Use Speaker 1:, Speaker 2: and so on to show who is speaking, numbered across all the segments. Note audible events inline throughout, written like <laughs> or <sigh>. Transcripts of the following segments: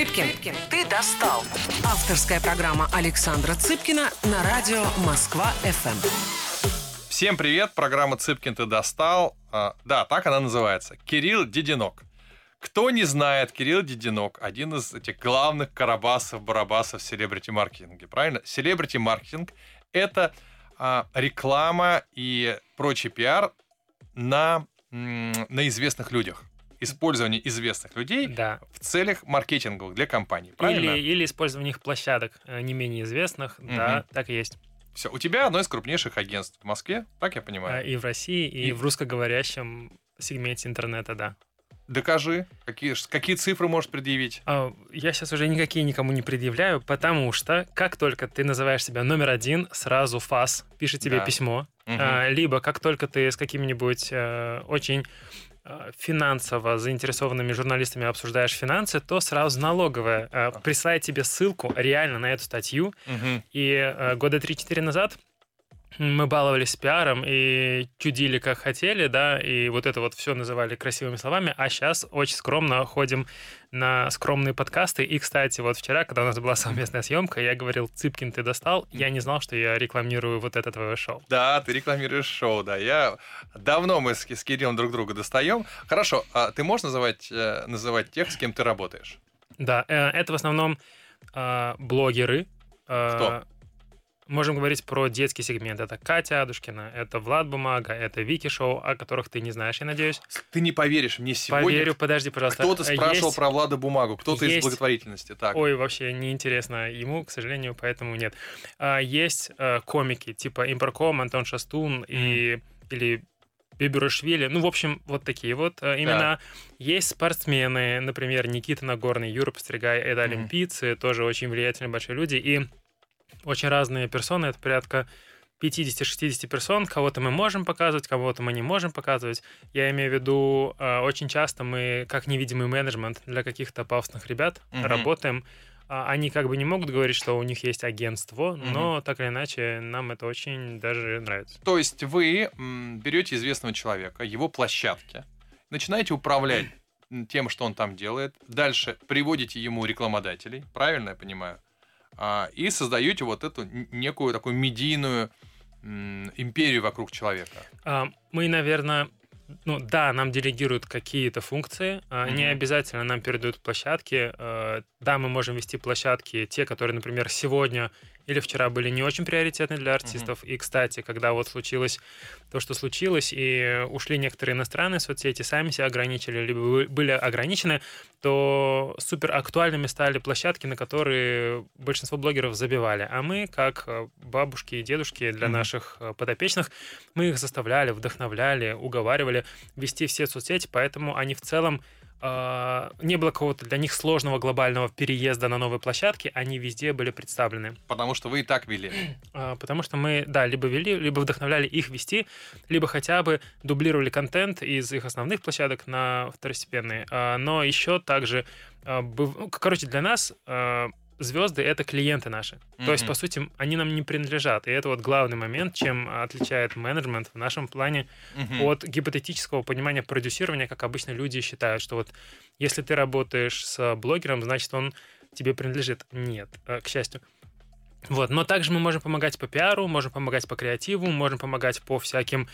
Speaker 1: Цыпкин, ты достал. Авторская программа Александра Цыпкина на радио Москва-ФМ.
Speaker 2: Всем привет, программа «Цыпкин ты достал». А, да, так она называется. Кирилл Дединок. Кто не знает, Кирилл Дединок один из этих главных карабасов, барабасов в селебрити-маркетинге, правильно? Селебрити-маркетинг – это а, реклама и прочий пиар на, на известных людях использование известных людей
Speaker 3: Да.
Speaker 2: в целях маркетинговых для компании. Правильно?
Speaker 3: Или, или использование их площадок э, не менее известных. Да, так и есть.
Speaker 2: Все. У тебя одно из крупнейших агентств в Москве, так я понимаю.
Speaker 3: А, И в России, и,
Speaker 2: И-
Speaker 3: в русскоговорящем сегменте интернета, да.
Speaker 2: Докажи, какие, какие цифры можешь предъявить.
Speaker 3: А, Я сейчас уже никакие никому не предъявляю, потому что как только ты называешь себя номер один, сразу ФАС пишет тебе
Speaker 2: Да.
Speaker 3: письмо. А, Либо как только ты с какими-нибудь э, очень э, финансово заинтересованными журналистами обсуждаешь финансы, то сразу налоговая э, присылает тебе ссылку реально на эту статью,
Speaker 2: Мгм.
Speaker 3: И э, года 3-4 назад мы баловались пиаром и чудили как хотели, да, и вот это вот все называли красивыми словами, а сейчас очень скромно ходим на скромные подкасты. И, кстати, вот вчера, когда у нас была совместная съемка, я говорил, Цыпкин, ты достал. Я не знал, что я рекламирую вот это твое шоу.
Speaker 2: Да, ты рекламируешь шоу, да. Я давно мы с, с Кириллом друг друга достаем. Хорошо, а ты можешь называть, э, называть тех, с кем ты работаешь?
Speaker 3: Да, э, это в основном э, блогеры. Э,
Speaker 2: Кто?
Speaker 3: Можем говорить про детский сегмент. Это Катя Адушкина, это Влад Бумага, это Вики Шоу, о которых ты не знаешь, я надеюсь.
Speaker 2: Ты не поверишь, мне сегодня
Speaker 3: Поверю, подожди, пожалуйста.
Speaker 2: кто-то
Speaker 3: Э,
Speaker 2: спрашивал
Speaker 3: есть-
Speaker 2: про Влада Бумагу, кто-то из
Speaker 3: есть-
Speaker 2: благотворительности. Так.
Speaker 3: Ой, вообще неинтересно ему, к сожалению, поэтому нет. А, есть э, комики типа Импарком, Антон Шастун и, или Биберушвили. Ну, в общем, вот такие вот э, имена. Есть спортсмены, например, Никита Нагорный, Юра Постригай, это
Speaker 2: Мгм.
Speaker 3: олимпийцы, тоже очень влиятельные большие люди. И очень разные персоны, это порядка 50-60 персон. Кого-то мы можем показывать, кого-то мы не можем показывать. Я имею в виду, э, очень часто мы, как невидимый менеджмент для каких-то пафосных ребят,
Speaker 2: Мгм.
Speaker 3: работаем. А, Они как бы не могут говорить, что у них есть агентство,
Speaker 2: Мгм.
Speaker 3: но так или иначе нам это очень даже нравится.
Speaker 2: То есть вы берете известного человека, его площадки, начинаете управлять тем, что он там делает, дальше приводите ему рекламодателей, правильно я понимаю, и создаете вот эту некую такую медийную империю вокруг человека.
Speaker 3: А, Мы, наверное, ну да, нам делегируют какие-то функции, а, не обязательно нам передают площадки. Да, мы можем вести площадки, те, которые, например, сегодня или вчера были не очень приоритетны для артистов. И, кстати, когда вот случилось то, что случилось, и ушли некоторые иностранные соцсети, сами себя ограничили, либо были ограничены, то супер актуальными стали площадки, на которые большинство блогеров забивали. А мы, как э, бабушки и дедушки для
Speaker 2: Мгм.
Speaker 3: наших э, подопечных, мы их заставляли, вдохновляли, уговаривали вести все соцсети, поэтому они в целом не было какого-то для них сложного глобального переезда на новые площадки, они везде были представлены.
Speaker 2: Потому что вы и так вели.
Speaker 3: А, Потому что мы, да, либо вели, либо вдохновляли их вести, либо хотя бы дублировали контент из их основных площадок на второстепенные. А, Но еще также, а, ну, короче, для нас а, звезды это клиенты наши. То есть, по сути, они нам не принадлежат. И это вот главный момент, чем отличает менеджмент в нашем плане
Speaker 2: Мгм.
Speaker 3: от гипотетического понимания продюсирования, как обычно люди считают, что вот если ты работаешь с блогером, значит, он тебе принадлежит. Нет, э, к счастью. Вот, но также мы можем помогать по пиару, можем помогать по креативу, можем помогать по всяким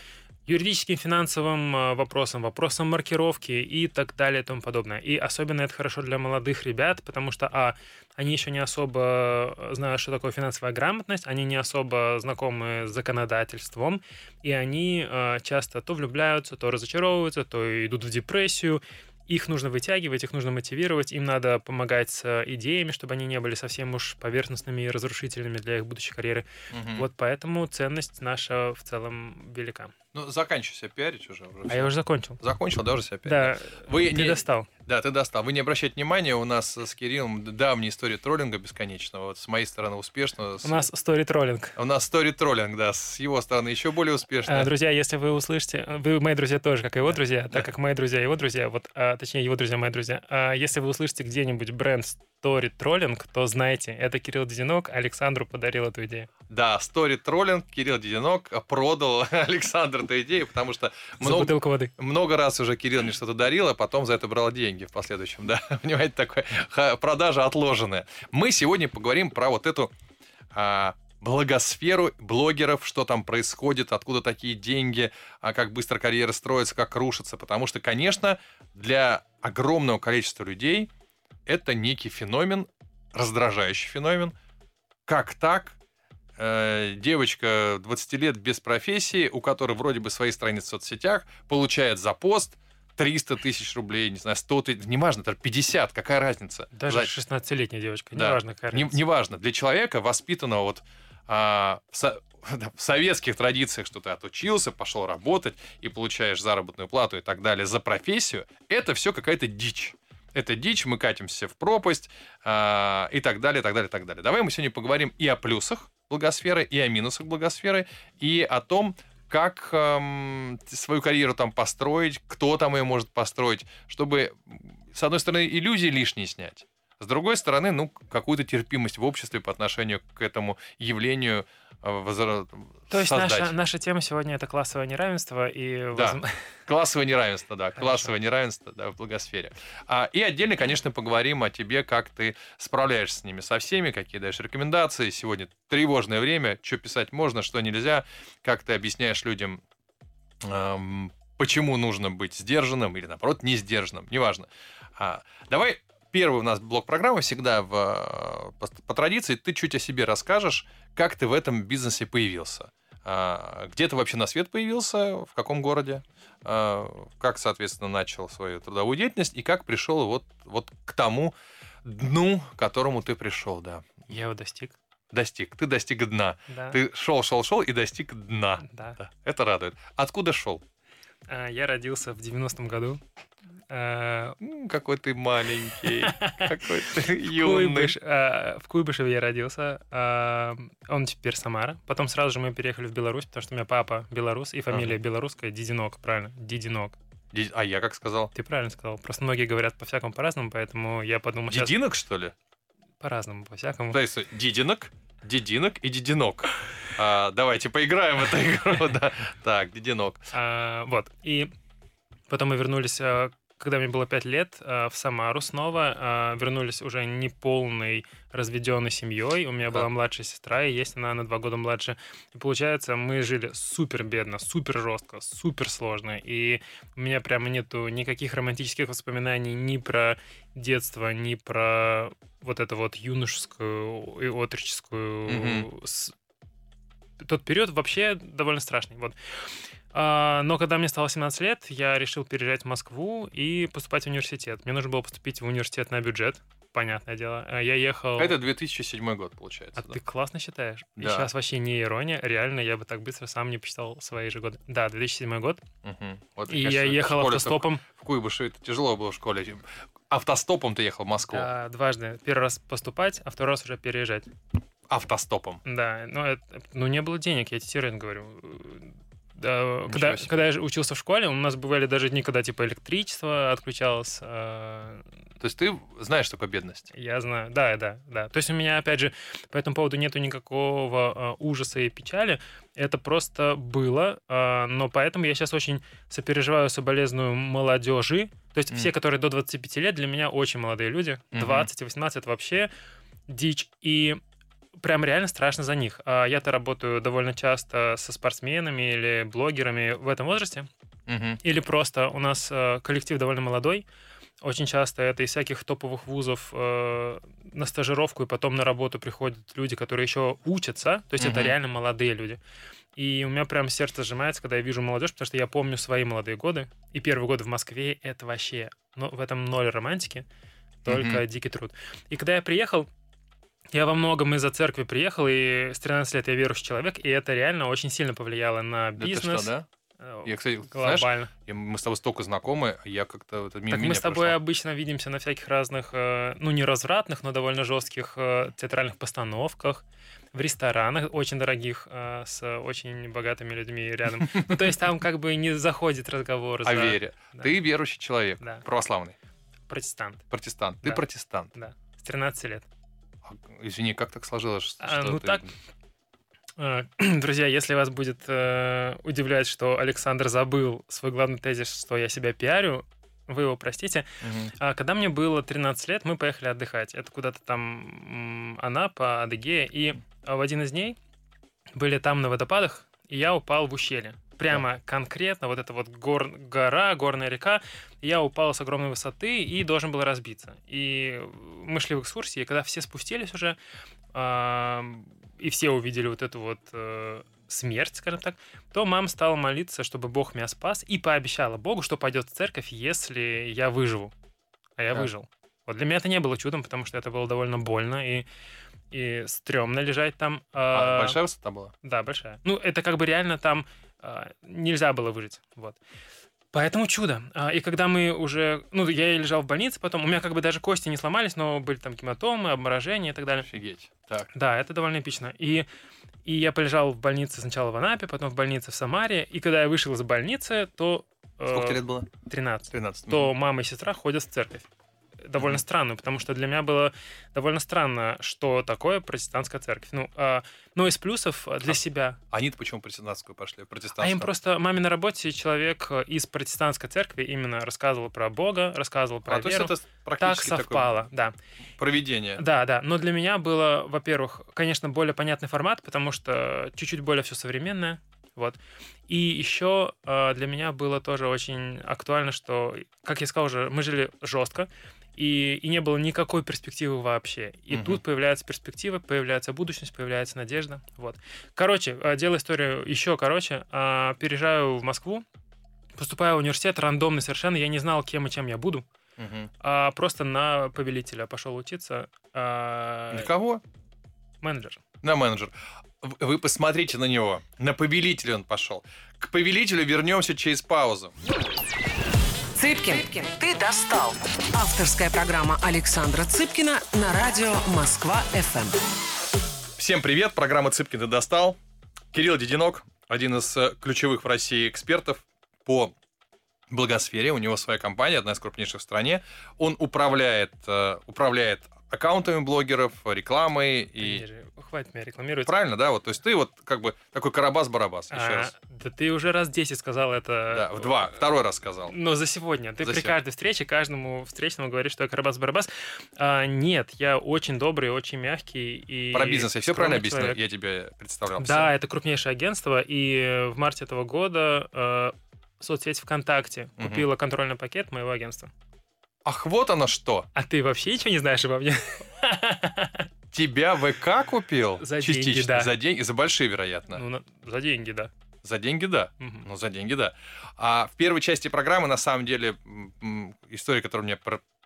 Speaker 3: юридическим, финансовым э, вопросам, вопросам маркировки и так далее и тому подобное. И особенно это хорошо для молодых ребят, потому что, а, они еще не особо э, знают, что такое финансовая грамотность, они не особо знакомы с законодательством, и они э, часто то влюбляются, то разочаровываются, то идут в депрессию. Их нужно вытягивать, их нужно мотивировать, им надо помогать с идеями, чтобы они не были совсем уж поверхностными и разрушительными для их будущей карьеры.
Speaker 2: Мгм.
Speaker 3: Вот поэтому ценность наша в целом велика.
Speaker 2: Ну, заканчивай себя пиарить уже.
Speaker 3: А я уже закончил.
Speaker 2: Закончил, да, уже себя пиарить?
Speaker 3: Да,
Speaker 2: Вы
Speaker 3: ты
Speaker 2: не-
Speaker 3: достал.
Speaker 2: Да, ты достал. Вы не обращайте внимания, у нас с Кириллом давняя история троллинга бесконечного. Вот с моей стороны успешного. с-
Speaker 3: У нас сторит-троллинг.
Speaker 2: У нас стори троллинг, да, с его стороны еще более успешно.
Speaker 3: А, Друзья, если вы услышите, вы мои друзья тоже, как и его друзья,
Speaker 2: Да.
Speaker 3: так как мои друзья его друзья, вот, а, точнее, его друзья мои друзья, а, если вы услышите где-нибудь бренд Story Trolling, то знайте, это Кирилл Дединок, Александру подарил эту идею.
Speaker 2: Да, стори троллинг, Кирилл Дединок продал <laughs> Александр эту идею, потому что много,
Speaker 3: бутылку воды.
Speaker 2: много раз уже Кирилл мне что-то дарил, а потом за это брал деньги в последующем, да. <laughs> Понимаете, такое продажа отложенная. Мы сегодня поговорим про вот эту а, благосферу блогеров, что там происходит, откуда такие деньги, а как быстро карьера строится, как рушится. Потому что, конечно, для огромного количества людей это некий феномен, раздражающий феномен. Как так? Э, девочка 20 лет без профессии, у которой вроде бы свои страницы в соцсетях, получает за пост 300 тысяч рублей, не знаю, 100 тысяч, неважно, даже 50, какая разница?
Speaker 3: Даже
Speaker 2: За-
Speaker 3: 16-летняя девочка,
Speaker 2: Да.
Speaker 3: неважно, какая
Speaker 2: не-
Speaker 3: разница.
Speaker 2: неважно, для человека, воспитанного вот а, в, со- <laughs> в советских традициях, что ты отучился, пошел работать и получаешь заработную плату и так далее за профессию, это все какая-то дичь. Это дичь, мы катимся в пропасть а, и так далее, так далее, так далее. Давай мы сегодня поговорим и о плюсах благосферы, и о минусах благосферы, и о том, как эм, свою карьеру там построить, кто там ее может построить, чтобы, с одной стороны, иллюзии лишние снять, с другой стороны, ну, какую-то терпимость в обществе по отношению к этому явлению э, возра-
Speaker 3: То есть
Speaker 2: создать.
Speaker 3: наша, наша тема сегодня это классовое неравенство и
Speaker 2: Да. <laughs> Классовое неравенство, да,
Speaker 3: Хорошо.
Speaker 2: классовое неравенство, да, в благосфере. А, и отдельно, конечно, поговорим о тебе, как ты справляешься с ними, со всеми, какие даешь рекомендации. Сегодня тревожное время, что писать можно, что нельзя, как ты объясняешь людям, эм, почему нужно быть сдержанным или, наоборот, не сдержанным, неважно. А, давай первый у нас блок программы всегда в, э, по, по традиции ты чуть о себе расскажешь, как ты в этом бизнесе появился. А, Где ты вообще на свет появился, в каком городе, а, как, соответственно, начал свою трудовую деятельность и как пришел вот, вот к тому дну, к которому ты пришел, да.
Speaker 3: Я его достиг.
Speaker 2: Достиг. Ты достиг дна.
Speaker 3: Да.
Speaker 2: Ты шел, шел, шел и достиг дна.
Speaker 3: Да.
Speaker 2: Да, это радует. Откуда шел?
Speaker 3: А, Я родился в 90-м году.
Speaker 2: М, Какой ты маленький, <laughs> какой ты юный.
Speaker 3: А, в Куйбышеве я родился. Он теперь Самара. Потом сразу же мы переехали в Беларусь, потому что у меня папа белорус и фамилия белорусская Дидинок, правильно? Дидинок.
Speaker 2: Ди- А я как сказал?
Speaker 3: Ты правильно сказал. Просто многие говорят по-всякому по-разному, поэтому я подумал
Speaker 2: Дидинок, что ли?
Speaker 3: по-разному, по-всякому.
Speaker 2: Дидинок, Дидинок и Дидинок. А, давайте поиграем в эту игру. <laughs> да. Так, Дидинок.
Speaker 3: А, вот. И потом мы вернулись, а, когда мне было 5 лет, а, в Самару снова. а, Вернулись уже не полной разведенной семьей. У меня была младшая сестра, и есть она на два года младше. И получается, мы жили супер бедно, супер жестко, супер сложно. И у меня прямо нету никаких романтических воспоминаний ни про детство, ни про вот это вот юношескую и отроческую
Speaker 2: Мгм.
Speaker 3: с- тот период вообще довольно страшный. Вот. А, Но когда мне стало 17 лет, я решил переезжать в Москву и поступать в университет. Мне нужно было поступить в университет на бюджет, понятное дело. А Я ехал...
Speaker 2: Это 2007 год, получается.
Speaker 3: А
Speaker 2: да?
Speaker 3: ты классно считаешь? И
Speaker 2: Да.
Speaker 3: сейчас вообще не ирония. Реально, я бы так быстро сам не посчитал свои же годы. Да, 2007 год.
Speaker 2: Мгм. Вот,
Speaker 3: И
Speaker 2: конечно,
Speaker 3: я ехал автостопом.
Speaker 2: В Куйбышеве это тяжело было в школе. Автостопом ты ехал в Москву.
Speaker 3: да, дважды. Первый раз поступать, а второй раз уже переезжать.
Speaker 2: Автостопом.
Speaker 3: Да, ну, это- ну не было денег, я тебе серьезно говорю. Да, когда,
Speaker 2: себе.
Speaker 3: когда я учился в школе, у нас бывали даже дни, когда типа электричество отключалось. а,
Speaker 2: То есть ты знаешь, что такое бедность?
Speaker 3: Я знаю, да, да, да. То есть у меня, опять же, по этому поводу нету никакого а, ужаса и печали. Это просто было, а, но поэтому я сейчас очень сопереживаю соболезную молодежи. То есть
Speaker 2: М.
Speaker 3: все, которые до 25 лет, для меня очень молодые люди.
Speaker 2: Мгм.
Speaker 3: 20 и 18 это вообще дичь. И прям реально страшно за них. А Я-то работаю довольно часто со спортсменами или блогерами в этом возрасте.
Speaker 2: Мгм.
Speaker 3: Или просто у нас э, коллектив довольно молодой. Очень часто это из всяких топовых вузов э, на стажировку и потом на работу приходят люди, которые еще учатся. То есть это
Speaker 2: Мгм.
Speaker 3: реально молодые люди. И у меня прям сердце сжимается, когда я вижу молодежь, потому что я помню свои молодые годы. И первый год в Москве это вообще... Ну, в этом ноль романтики, только
Speaker 2: Мгм.
Speaker 3: дикий труд. И когда я приехал, я во многом из-за церкви приехал, и с 13 лет я верующий человек, и это реально очень сильно повлияло на бизнес.
Speaker 2: что, да?
Speaker 3: э,
Speaker 2: Я, кстати, знаешь,
Speaker 3: глобально.
Speaker 2: я- мы с тобой столько знакомы, я как-то это
Speaker 3: Так мы с тобой
Speaker 2: прошло.
Speaker 3: обычно видимся на всяких разных, э, ну, не развратных, но довольно жестких э, театральных постановках, в ресторанах очень дорогих, с очень богатыми людьми рядом. <laughs> Ну, то есть там как бы не заходит разговор
Speaker 2: О вере. Ты верующий человек, православный,
Speaker 3: протестант,
Speaker 2: протестант. Ты протестант.
Speaker 3: да, с 13 лет.
Speaker 2: А, Извини, как так сложилось?
Speaker 3: А,
Speaker 2: что
Speaker 3: ну
Speaker 2: ты-
Speaker 3: так, Э, <clears throat> Друзья, если вас будет э, удивлять, что Александр забыл свой главный тезис, что я себя пиарю, вы его простите. А, Когда мне было 13 лет, мы поехали отдыхать. Это куда-то там Анапа, Адыгея. И а, в один из дней были там на водопадах, и я упал в ущелье. Прямо конкретно, вот эта вот гор, гора, горная река, я упал с огромной высоты и должен был разбиться. И мы шли в экскурсии, и когда все спустились уже, а, и все увидели вот эту вот э, смерть, скажем так, то мама стала молиться, чтобы Бог меня спас, и пообещала Богу, что пойдет в церковь, если я выживу. А я
Speaker 2: Так.
Speaker 3: выжил. Вот для меня это не было чудом, потому что это было довольно больно и, и стрёмно лежать там.
Speaker 2: А,
Speaker 3: А,
Speaker 2: большая высота была?
Speaker 3: Да, большая. Ну, это как бы реально там нельзя было выжить. Вот. Поэтому чудо. А, И когда мы уже... Ну, я лежал в больнице потом. У меня как бы даже кости не сломались, но были там гематомы, обморожения и так далее.
Speaker 2: Офигеть. Так.
Speaker 3: Да, это довольно эпично. И, и я полежал в больнице сначала в Анапе, потом в больнице в Самаре. И когда я вышел из больницы, то... э,
Speaker 2: Сколько тебе лет было?
Speaker 3: 13.
Speaker 2: 13.
Speaker 3: То мама и сестра ходят в церковь. Довольно
Speaker 2: Мгм.
Speaker 3: странно, потому что для меня было довольно странно, что такое протестантская церковь. Ну, а, но из плюсов э, для
Speaker 2: А,
Speaker 3: себя.
Speaker 2: Они-то почему протестантскую пошли?
Speaker 3: А
Speaker 2: Протестантскую.
Speaker 3: им просто маме на работе человек э, из протестантской церкви именно рассказывал про Бога, рассказывал про
Speaker 2: А, то есть
Speaker 3: веру.
Speaker 2: это
Speaker 3: Так
Speaker 2: практически такое
Speaker 3: совпало, да.
Speaker 2: проведение.
Speaker 3: Да, да. Но для меня было, во-первых, конечно, более понятный формат, потому что чуть-чуть более все современное. Вот. И еще э, для меня было тоже очень актуально, что, как я сказал уже, мы жили жестко, и, и не было никакой перспективы вообще. И
Speaker 2: Мгм.
Speaker 3: тут появляется перспектива, появляется будущность, появляется надежда. Вот. Короче, э, делаю историю еще короче. э, Переезжаю в Москву, поступаю в университет рандомно совершенно. Я не знал, кем и чем я буду.
Speaker 2: Мгм.
Speaker 3: А просто на повелителя пошел учиться. а,
Speaker 2: Для кого?
Speaker 3: менеджер.
Speaker 2: На менеджер. Вы посмотрите на него. На повелителя он пошел. К повелителю вернемся через паузу.
Speaker 1: Цыпкин, ты достал. Авторская программа Александра Цыпкина на радио Москва-ФМ.
Speaker 2: Всем привет, программа «Цыпкин ты достал». Кирилл Дединок, один из э, ключевых в России экспертов по благосфере. У него своя компания, одна из крупнейших в стране. Он управляет, э, управляет аккаунтами блогеров, рекламой и...
Speaker 3: Хватит меня рекламировать.
Speaker 2: Правильно, да? Вот, то есть ты вот как бы такой Карабас-Барабас, еще
Speaker 3: А,
Speaker 2: раз.
Speaker 3: Да ты уже раз 10 сказал это.
Speaker 2: Да, в два, второй раз сказал.
Speaker 3: Но за сегодня. Ты
Speaker 2: За
Speaker 3: при
Speaker 2: сегодня.
Speaker 3: каждой встрече каждому встречному говоришь, что я Карабас-Барабас. А, нет, я очень добрый, очень мягкий и...
Speaker 2: Про бизнес я все правильно объяснил?
Speaker 3: человек.
Speaker 2: Я тебе представлял.
Speaker 3: Да,
Speaker 2: всё.
Speaker 3: это крупнейшее агентство, и в марте этого года э, соцсеть ВКонтакте
Speaker 2: Мгм.
Speaker 3: купила контрольный пакет моего агентства.
Speaker 2: Ах, вот оно что.
Speaker 3: А ты вообще ничего не знаешь обо мне? <laughs>
Speaker 2: Тебя ВК купил?
Speaker 3: За деньги,
Speaker 2: Частично.
Speaker 3: да.
Speaker 2: За деньги, за большие, вероятно.
Speaker 3: Ну, за деньги, да.
Speaker 2: За деньги, да.
Speaker 3: Мгм.
Speaker 2: Ну, за деньги, да. А в первой части программы, на самом деле, история, которая меня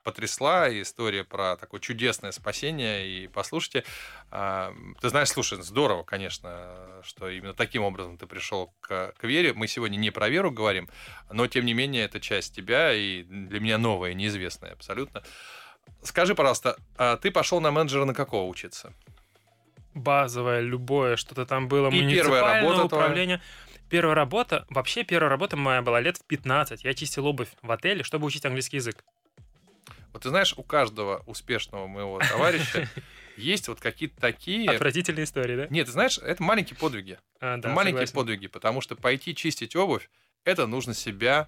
Speaker 2: потрясла, история про такое чудесное спасение, и послушайте. А, Ты знаешь, слушай, здорово, конечно, что именно таким образом ты пришел к, к вере. Мы сегодня не про веру говорим, но, тем не менее, это часть тебя, и для меня новая, неизвестная абсолютно. Скажи, пожалуйста, а ты пошел на менеджера на какого учиться?
Speaker 3: базовое, любое, что-то там было.
Speaker 2: И первая
Speaker 3: муниципальное
Speaker 2: работа твоя?
Speaker 3: управление. Первая работа, вообще первая работа моя была лет в 15. Я чистил обувь в отеле, чтобы учить английский язык.
Speaker 2: Вот ты знаешь, у каждого успешного моего товарища <laughs> есть вот какие-то такие...
Speaker 3: Отвратительная история, да?
Speaker 2: Нет, ты знаешь, это маленькие подвиги.
Speaker 3: А, да,
Speaker 2: маленькие
Speaker 3: согласен.
Speaker 2: подвиги, потому что пойти чистить обувь, это нужно себя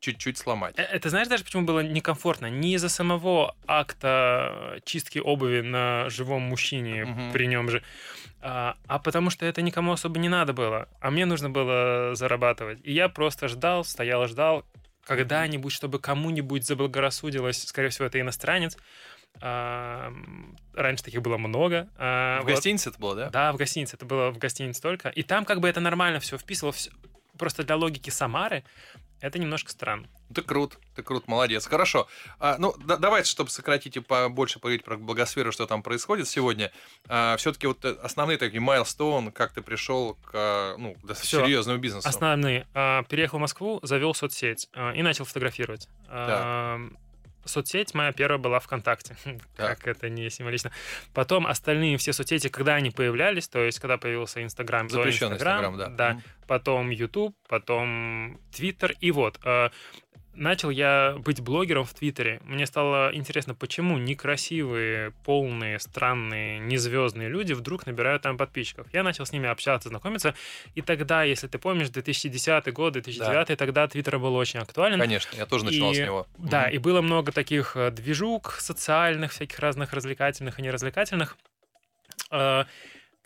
Speaker 2: чуть-чуть сломать.
Speaker 3: Э, Это знаешь даже, почему было некомфортно? Не из-за самого акта чистки обуви на живом мужчине
Speaker 2: Мгм.
Speaker 3: при нем же, а, а потому что это никому особо не надо было, а мне нужно было зарабатывать. И я просто ждал, стоял ждал, когда-нибудь, чтобы кому-нибудь заблагорассудилось, скорее всего, это иностранец. А, раньше таких было много. а,
Speaker 2: В
Speaker 3: вот.
Speaker 2: гостинице это было, да?
Speaker 3: Да, в гостинице. Это было в гостинице только. И там как бы это нормально все вписывало. всё. Просто для логики Самары это немножко странно.
Speaker 2: Ты крут, ты крут, молодец. Хорошо. А, ну, да- давайте, чтобы сократить и побольше поговорить про благосферу, что там происходит сегодня. все-таки вот э, основные такие майлстоун, как ты пришел к ну,
Speaker 3: Всё.
Speaker 2: серьезному бизнесу.
Speaker 3: Основные. А, Переехал в Москву, завел соцсеть а, и начал фотографировать. А, Соцсеть моя первая была ВКонтакте. <laughs>
Speaker 2: Так.
Speaker 3: Как это не символично. Потом остальные все соцсети, когда они появлялись, то есть когда появился Инстаграм,
Speaker 2: Запрещенный
Speaker 3: Инстаграм,
Speaker 2: да.
Speaker 3: Потом YouTube, потом Твиттер. И вот, а, начал я быть блогером в Твиттере. Мне стало интересно, почему некрасивые, полные, странные, незвездные люди вдруг набирают там подписчиков. Я начал с ними общаться, знакомиться. И тогда, если ты помнишь, 2010 год, 2009, да. тогда Твиттер был очень актуален.
Speaker 2: Конечно, я тоже начинал
Speaker 3: и,
Speaker 2: с него.
Speaker 3: Да, угу. и было много таких э, движук социальных, всяких разных развлекательных и неразвлекательных.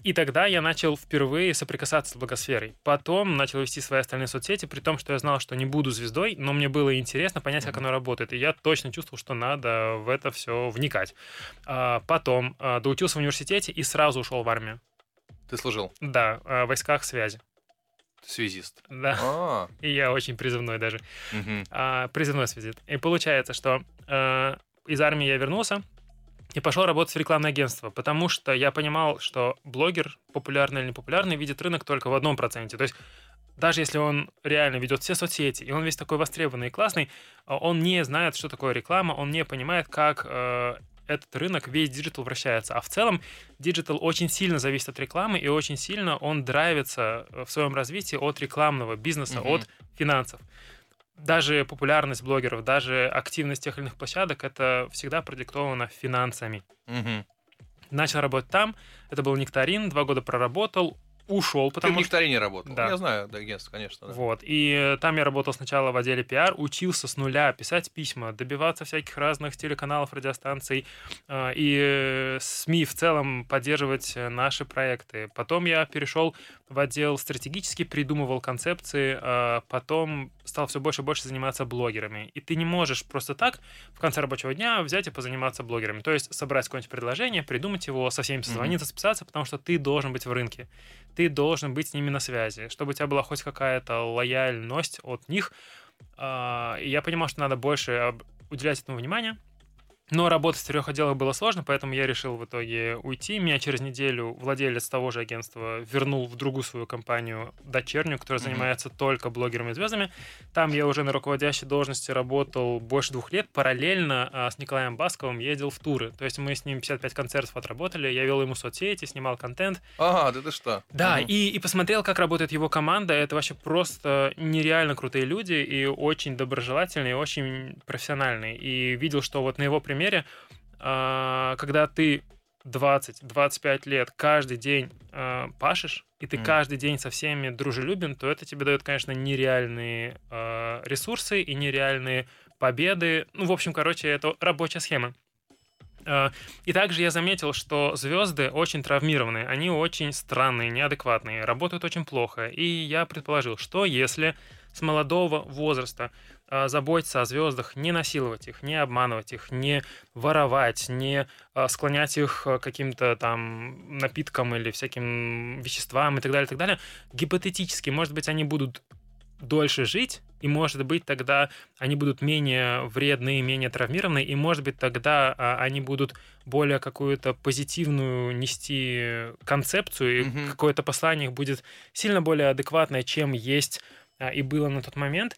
Speaker 3: И тогда я начал впервые соприкасаться с благосферой. Потом начал вести свои остальные соцсети, при том, что я знал, что не буду звездой, но мне было интересно понять, как оно работает. И я точно чувствовал, что надо в это все вникать. А, потом а, доучился в университете и сразу ушел в армию.
Speaker 2: Ты служил?
Speaker 3: Да, в войсках связи.
Speaker 2: Связист.
Speaker 3: Да. А-а-а. И я очень призывной даже. Угу. А, призывной связист. И получается, что э, из армии я вернулся, и пошел работать в рекламное агентство, потому что я понимал, что блогер, популярный или непопулярный, видит рынок только в одном проценте. То есть даже если он реально ведет все соцсети, и он весь такой востребованный и классный, а он не знает, что такое реклама, он не понимает, как э, этот рынок, весь digital вращается. А в целом digital очень сильно зависит от рекламы, и очень сильно он драйвится в своем развитии от рекламного бизнеса, mm-hmm. от финансов даже популярность блогеров, даже активность тех или иных площадок, это всегда продиктовано финансами. Угу. Начал работать там, это был Нектарин, два года проработал, ушел, потому
Speaker 2: Ты в Нектарине работал. Да. Я знаю, да, агентство, конечно. Да.
Speaker 3: Вот. И там я работал сначала в отделе пиар, учился с нуля писать письма, добиваться всяких разных телеканалов, радиостанций э, и СМИ в целом поддерживать наши проекты. Потом я перешел в отдел стратегически, придумывал концепции, э, потом стал все больше и больше заниматься блогерами. И ты не можешь просто так в конце рабочего дня взять и позаниматься блогерами. То есть собрать какое-нибудь предложение, придумать его, со всеми созвониться, mm-hmm. списаться, потому что ты должен быть в рынке ты должен быть с ними на связи, чтобы у тебя была хоть какая-то лояльность от них. А, и я понимал, что надо больше уделять этому внимания, но работать в трех отделах было сложно, поэтому я решил в итоге уйти. Меня через неделю владелец того же агентства вернул в другую свою компанию дочернюю, которая mm-hmm. занимается только блогерами и звездами. Там я уже на руководящей должности работал больше двух лет. Параллельно а, с Николаем Басковым ездил в туры. То есть мы с ним 55 концертов отработали. Я вел ему соцсети, снимал контент.
Speaker 2: Ага, да ты что?
Speaker 3: Да, mm-hmm. и, и посмотрел, как работает его команда. Это вообще просто нереально крутые люди и очень доброжелательные, и очень профессиональные. И видел, что вот на его примере примере, а, когда ты 20-25 лет каждый день э, пашешь, и ты mm. каждый день со всеми дружелюбен, то это тебе дает, конечно, нереальные э, ресурсы и нереальные победы. Ну, в общем, короче, это рабочая схема. Э, и также я заметил, что звезды очень травмированы, они очень странные, неадекватные, работают очень плохо. И я предположил, что если с молодого возраста а, заботиться о звездах, не насиловать их, не обманывать их, не воровать, не а, склонять их к каким-то там напиткам или всяким веществам и так далее, и так далее. Гипотетически, может быть, они будут дольше жить, и, может быть, тогда они будут менее вредные, менее травмированные, и, может быть, тогда а, они будут более какую-то позитивную нести концепцию, и mm-hmm. какое-то послание их будет сильно более адекватное, чем есть а, и было на тот момент.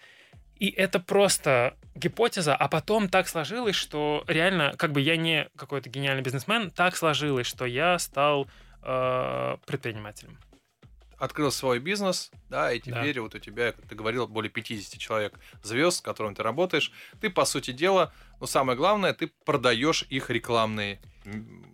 Speaker 3: И это просто гипотеза, а потом так сложилось, что реально, как бы я не какой-то гениальный бизнесмен, так сложилось, что я стал э, предпринимателем.
Speaker 2: Открыл свой бизнес, да, и теперь да. вот у тебя, как ты говорил, более 50 человек звезд, с которыми ты работаешь. Ты, по сути дела, но самое главное, ты продаешь их рекламные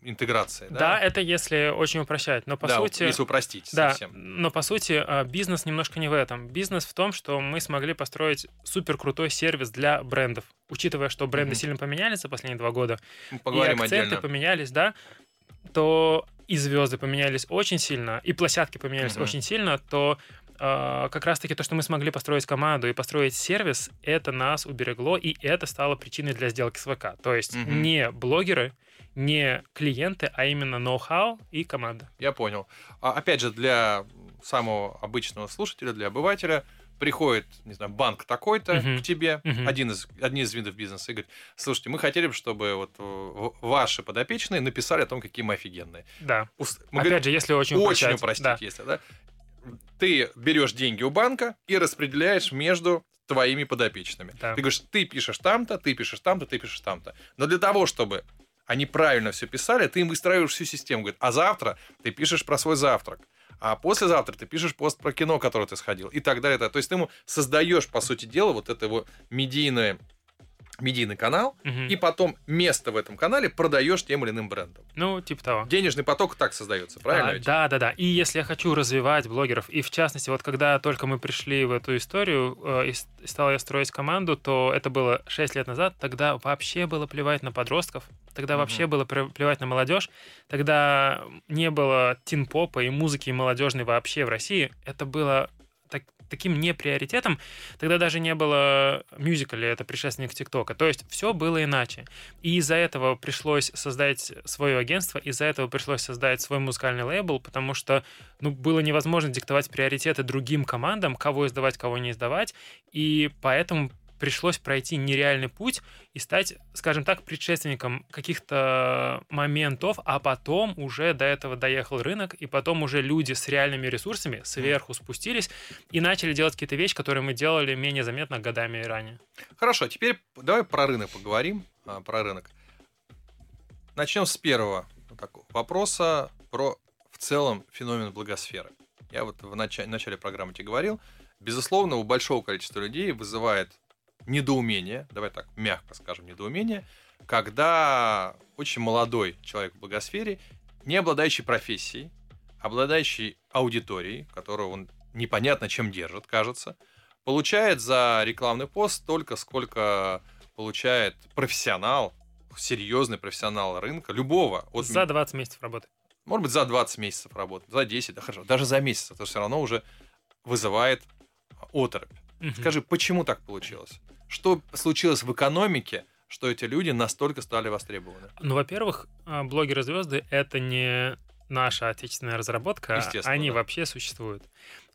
Speaker 2: интеграции. Да?
Speaker 3: да, это если очень упрощать, но по
Speaker 2: да,
Speaker 3: сути...
Speaker 2: если упростить
Speaker 3: да,
Speaker 2: совсем.
Speaker 3: но по сути а, бизнес немножко не в этом. Бизнес в том, что мы смогли построить супер крутой сервис для брендов. Учитывая, что бренды mm-hmm. сильно поменялись за последние два года,
Speaker 2: мы поговорим
Speaker 3: и акценты
Speaker 2: отдельно.
Speaker 3: поменялись, да, то и звезды поменялись очень сильно, и площадки поменялись mm-hmm. очень сильно, то как раз-таки то, что мы смогли построить команду и построить сервис, это нас уберегло, и это стало причиной для сделки с ВК. То есть угу. не блогеры, не клиенты, а именно ноу-хау и команда.
Speaker 2: Я понял. А, опять же, для самого обычного слушателя, для обывателя, приходит, не знаю, банк такой-то uh-huh. к тебе, uh-huh. один из, один из видов бизнеса, и говорит, слушайте, мы хотели бы, чтобы вот ваши подопечные написали о том, какие мы офигенные.
Speaker 3: Да. Мы Опять говорим, же, если очень упрощать.
Speaker 2: Очень упростить, да. если, да ты берешь деньги у банка и распределяешь между твоими подопечными. Да. Ты говоришь, ты пишешь там-то, ты пишешь там-то, ты пишешь там-то. Но для того, чтобы они правильно все писали, ты им выстраиваешь всю систему. Говорит, а завтра ты пишешь про свой завтрак. а послезавтра ты пишешь пост про кино, которое ты сходил, и так далее. То есть ты ему создаешь, по сути дела, вот это его медийное медийный канал,
Speaker 3: Мгм.
Speaker 2: и потом место в этом канале продаешь тем или иным брендом.
Speaker 3: Ну, типа того.
Speaker 2: Денежный поток так создается, правильно?
Speaker 3: А,
Speaker 2: ведь?
Speaker 3: да, да, да. И если я хочу развивать блогеров, и в частности, вот когда только мы пришли в эту историю, э, и стал я строить команду, то это было 6 лет назад, тогда вообще было плевать на подростков, тогда
Speaker 2: Мгм.
Speaker 3: вообще было плевать на молодежь, тогда не было тин-попа и музыки молодежной вообще в России. Это было так- таким не приоритетом, тогда даже не было мюзикля, это предшественник ТикТока. То есть все было иначе. И из-за этого пришлось создать свое агентство, из-за этого пришлось создать свой музыкальный лейбл, потому что ну, было невозможно диктовать приоритеты другим командам, кого издавать, кого не издавать. И поэтому пришлось пройти нереальный путь и стать, скажем так, предшественником каких-то моментов, а потом уже до этого доехал рынок, и потом уже люди с реальными ресурсами сверху спустились и начали делать какие-то вещи, которые мы делали менее заметно годами ранее.
Speaker 2: Хорошо, теперь давай про рынок поговорим. а, про рынок. Начнем с первого вот такого вопроса про в целом феномен благосферы. Я вот в начале, начале программы тебе говорил, безусловно, у большого количества людей вызывает недоумение, давай так мягко скажем, недоумение, когда очень молодой человек в благосфере, не обладающий профессией, обладающий аудиторией, которую он непонятно чем держит, кажется, получает за рекламный пост столько, сколько получает профессионал, серьезный профессионал рынка, любого. От
Speaker 3: За 20 месяцев работы.
Speaker 2: может быть, за 20 месяцев работы, за 10, да хорошо, даже за месяц, это все равно уже вызывает оторопь.
Speaker 3: Мгм.
Speaker 2: Скажи, почему так получилось? Что случилось в экономике, что эти люди настолько стали востребованы?
Speaker 3: Ну, во-первых, а, блогеры-звезды — это не наша отечественная разработка, они
Speaker 2: да.
Speaker 3: вообще существуют.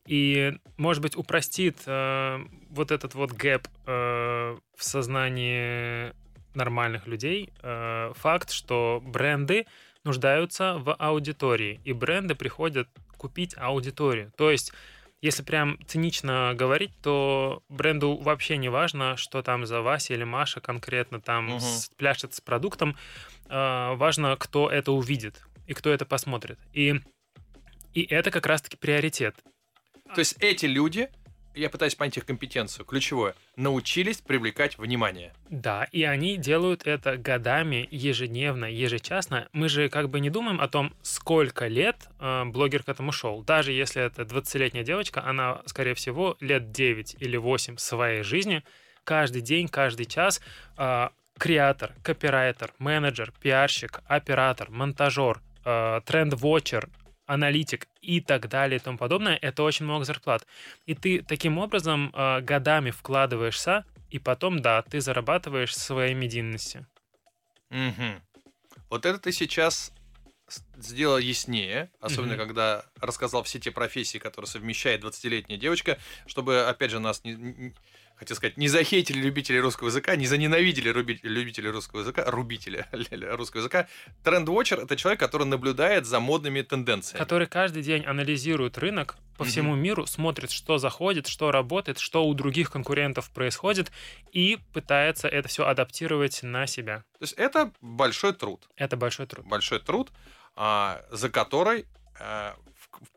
Speaker 3: И, может быть, упростит э, вот этот вот гэп э, в сознании нормальных людей э, факт, что бренды нуждаются в аудитории, и бренды приходят купить аудиторию. То есть если прям цинично говорить, то бренду вообще не важно, что там за Вася или Маша конкретно там с- пляшет с продуктом. Э, важно, кто это увидит и кто это посмотрит. И, и это как раз-таки приоритет.
Speaker 2: То есть эти люди, я пытаюсь понять их компетенцию, ключевое, научились привлекать внимание.
Speaker 3: Да, и они делают это годами, ежедневно, ежечасно. Мы же как бы не думаем о том, сколько лет э, блогер к этому шел. Даже если это 20-летняя девочка, она, скорее всего, лет 9 или 8 своей жизни, каждый день, каждый час э, креатор, копирайтер, менеджер, пиарщик, оператор, монтажер, э, тренд-вотчер, аналитик и так далее и тому подобное, это очень много зарплат. И ты таким образом э, годами вкладываешься, и потом, да, ты зарабатываешь своей медийности.
Speaker 2: Мгм. Вот это ты сейчас сделал яснее, особенно
Speaker 3: Мгм.
Speaker 2: когда рассказал все те профессии, которые совмещает 20-летняя девочка, чтобы, опять же, нас, не- хотел сказать, не захейтили любители русского языка, не заненавидели руби- любители русского языка, рубители <laughs> русского языка. Тренд-вотчер — это человек, который наблюдает за модными тенденциями.
Speaker 3: Который каждый день анализирует рынок по
Speaker 2: Мгм.
Speaker 3: всему миру, смотрит, что заходит, что работает, что у других конкурентов происходит, и пытается это все адаптировать на себя.
Speaker 2: То есть это большой труд.
Speaker 3: Это большой труд.
Speaker 2: Большой труд, а, за который по-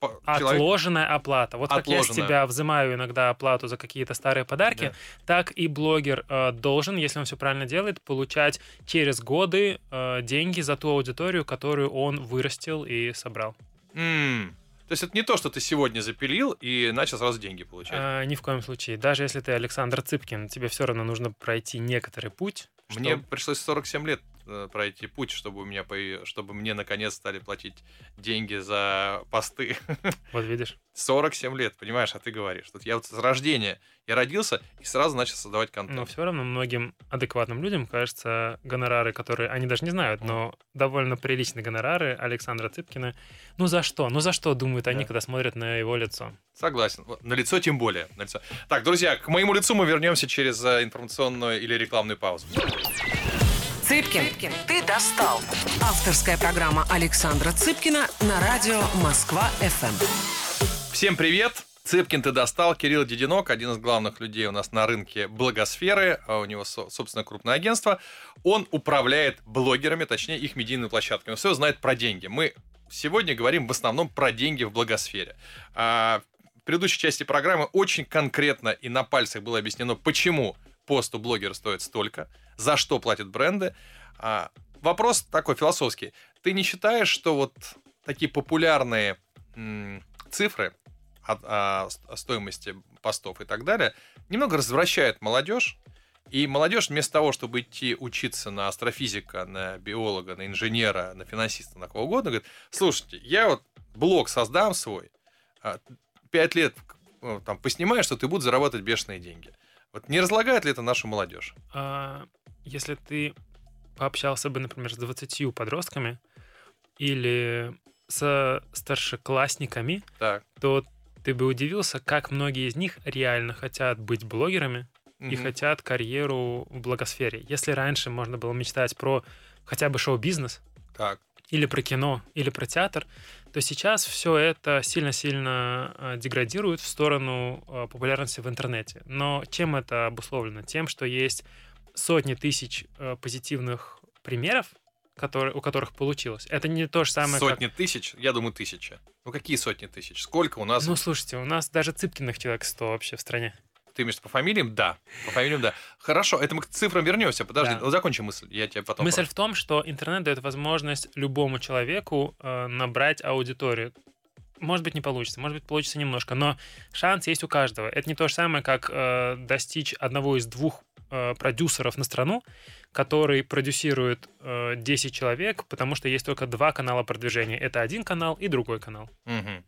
Speaker 2: человек-
Speaker 3: Отложенная оплата. Вот как я с
Speaker 2: Отложенная.
Speaker 3: тебя взимаю иногда оплату за какие-то старые подарки,
Speaker 2: Да.
Speaker 3: так и блогер э, должен, если он все правильно делает, получать через годы э, деньги за ту аудиторию, которую он вырастил и собрал.
Speaker 2: М. То есть это не то, что ты сегодня запилил и начал сразу деньги получать.
Speaker 3: А, ни в коем случае. Даже если ты Александр Цыпкин, тебе все равно нужно пройти некоторый путь.
Speaker 2: Мне
Speaker 3: чтоб-
Speaker 2: пришлось 47 лет пройти путь, чтобы у меня чтобы мне наконец стали платить деньги за посты. <laughs>
Speaker 3: Вот видишь.
Speaker 2: 47 лет, понимаешь, а ты говоришь. Тут я вот с рождения, я родился и сразу начал создавать
Speaker 3: Но
Speaker 2: контент.
Speaker 3: все равно многим адекватным людям, кажется, гонорары, которые они даже не знают, но довольно приличные гонорары Александра Цыпкина. Ну за что? Ну за что думают они,
Speaker 2: Да.
Speaker 3: когда смотрят на его лицо?
Speaker 2: Согласен. На лицо тем более. На лицо. Так, друзья, к моему лицу мы вернемся через э, информационную или рекламную паузу.
Speaker 1: Цыпкин, ты достал. Авторская программа Александра Цыпкина на радио Москва-ФМ.
Speaker 2: Всем привет! Цыпкин ты достал, Кирилл Дединок, один из главных людей у нас на рынке благосферы, а у него, со- собственно, крупное агентство. Он управляет блогерами, точнее, их медийными площадками. Все знает про деньги. Мы сегодня говорим в основном про деньги в благосфере. А, в предыдущей части программы очень конкретно и на пальцах было объяснено, почему пост у блогера стоит столько, за что платят бренды. А, вопрос такой философский. Ты не считаешь, что вот такие популярные м, цифры о, о стоимости постов и так далее немного развращают молодежь, и молодежь вместо того, чтобы идти учиться на астрофизика, на биолога, на инженера, на финансиста, на кого угодно, говорит, слушайте, я вот блог создам свой, а, пять лет ну, там поснимаю, что ты будешь зарабатывать бешеные деньги. Вот не разлагает ли это нашу молодежь?
Speaker 3: А, если ты пообщался бы, например, с 20 подростками или со старшеклассниками,
Speaker 2: так.
Speaker 3: то ты бы удивился, как многие из них реально хотят быть блогерами, и
Speaker 2: Мгм.
Speaker 3: хотят карьеру в благосфере. Если раньше можно было мечтать про хотя бы шоу-бизнес,
Speaker 2: Так.
Speaker 3: или про кино, или про театр, то сейчас все это сильно-сильно э, деградирует в сторону э, популярности в интернете. Но чем это обусловлено? Тем, что есть сотни тысяч э, позитивных примеров, которые, у которых получилось. Это не то же самое, как...
Speaker 2: Сотни тысяч? Я думаю, тысяча. Ну какие сотни тысяч? Сколько у нас?
Speaker 3: Ну, слушайте, у нас даже Цыпкиных человек 100 вообще в стране.
Speaker 2: Ты имеешь по фамилиям? Да. По фамилиям, да. Хорошо, это мы к цифрам вернемся. Подожди,
Speaker 3: Да.
Speaker 2: ну, закончи мысль. Я тебе потом...
Speaker 3: Мысль в том, что интернет дает возможность любому человеку э, набрать аудиторию. Может быть, не получится, может быть, получится немножко, но шанс есть у каждого. Это не то же самое, как э, достичь одного из двух э, продюсеров на страну, который продюсирует э, 10 человек, потому что есть только два канала продвижения. Это один канал и другой канал.
Speaker 2: Мгм.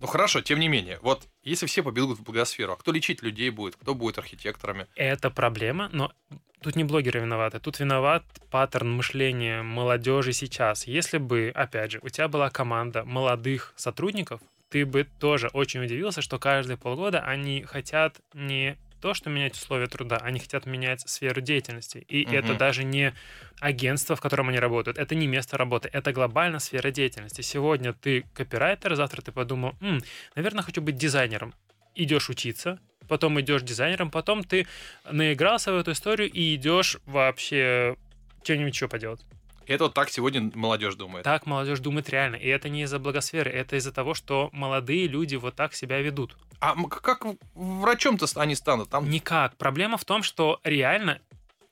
Speaker 2: Ну хорошо, тем не менее. Вот если все побегут в благосферу, а кто лечить людей будет? Кто будет архитекторами?
Speaker 3: Это проблема, но тут не блогеры виноваты, тут виноват паттерн мышления молодежи сейчас. Если бы, опять же, у тебя была команда молодых сотрудников, ты бы тоже очень удивился, что каждые полгода они хотят не то, что менять условия труда, они хотят менять сферу деятельности. И
Speaker 2: Мгм.
Speaker 3: это даже не агентство, в котором они работают, это не место работы, это глобально сфера деятельности. Сегодня ты копирайтер, завтра ты подумал, «М, наверное, хочу быть дизайнером. Идешь учиться, потом идешь дизайнером, потом ты наигрался в эту историю и идешь вообще что-нибудь еще поделать.
Speaker 2: Это вот так сегодня молодежь думает.
Speaker 3: Так молодежь думает реально. И это не из-за благосферы, это из-за того, что молодые люди вот так себя ведут.
Speaker 2: А как врачом-то они станут? Там
Speaker 3: Никак. Проблема в том, что реально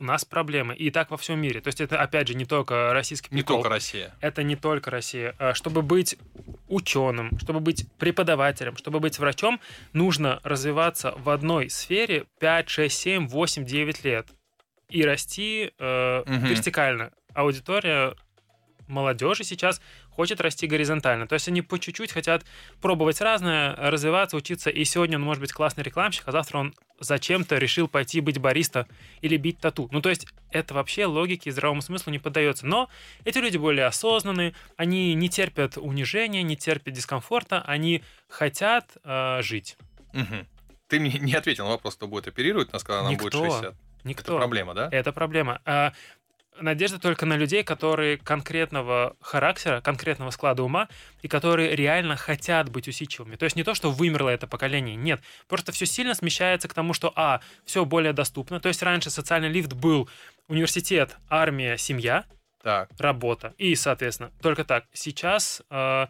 Speaker 3: у нас проблемы. И так во всем мире. То есть это, опять же, не только российский
Speaker 2: не
Speaker 3: прикол.
Speaker 2: только Россия.
Speaker 3: Это не только Россия. А Чтобы быть ученым, чтобы быть преподавателем, чтобы быть врачом, нужно развиваться в одной сфере 5, 6, 7, 8, 9 лет и расти э,
Speaker 2: Мгм.
Speaker 3: вертикально. Аудитория молодежи сейчас хочет расти горизонтально. То есть они по чуть-чуть хотят пробовать разное, развиваться, учиться. И сегодня он может быть классный рекламщик, а завтра он зачем-то решил пойти быть бариста или бить тату. Ну, то есть это вообще логике и здравому смыслу не поддается. Но эти люди более осознанные, они не терпят унижения, не терпят дискомфорта, они хотят э, жить.
Speaker 2: Мгм. Ты мне не ответил на вопрос, кто будет оперировать, нас когда нам будет
Speaker 3: Никто.
Speaker 2: 60.
Speaker 3: Никто.
Speaker 2: Это проблема, да?
Speaker 3: Это проблема. А, надежда только на людей, которые конкретного характера, конкретного склада ума, и которые реально хотят быть усидчивыми. То есть не то, что вымерло это поколение, нет. Просто все сильно смещается к тому, что, а, все более доступно. То есть раньше социальный лифт был университет, армия, семья,
Speaker 2: Так.
Speaker 3: работа. И, соответственно, только так. Сейчас э,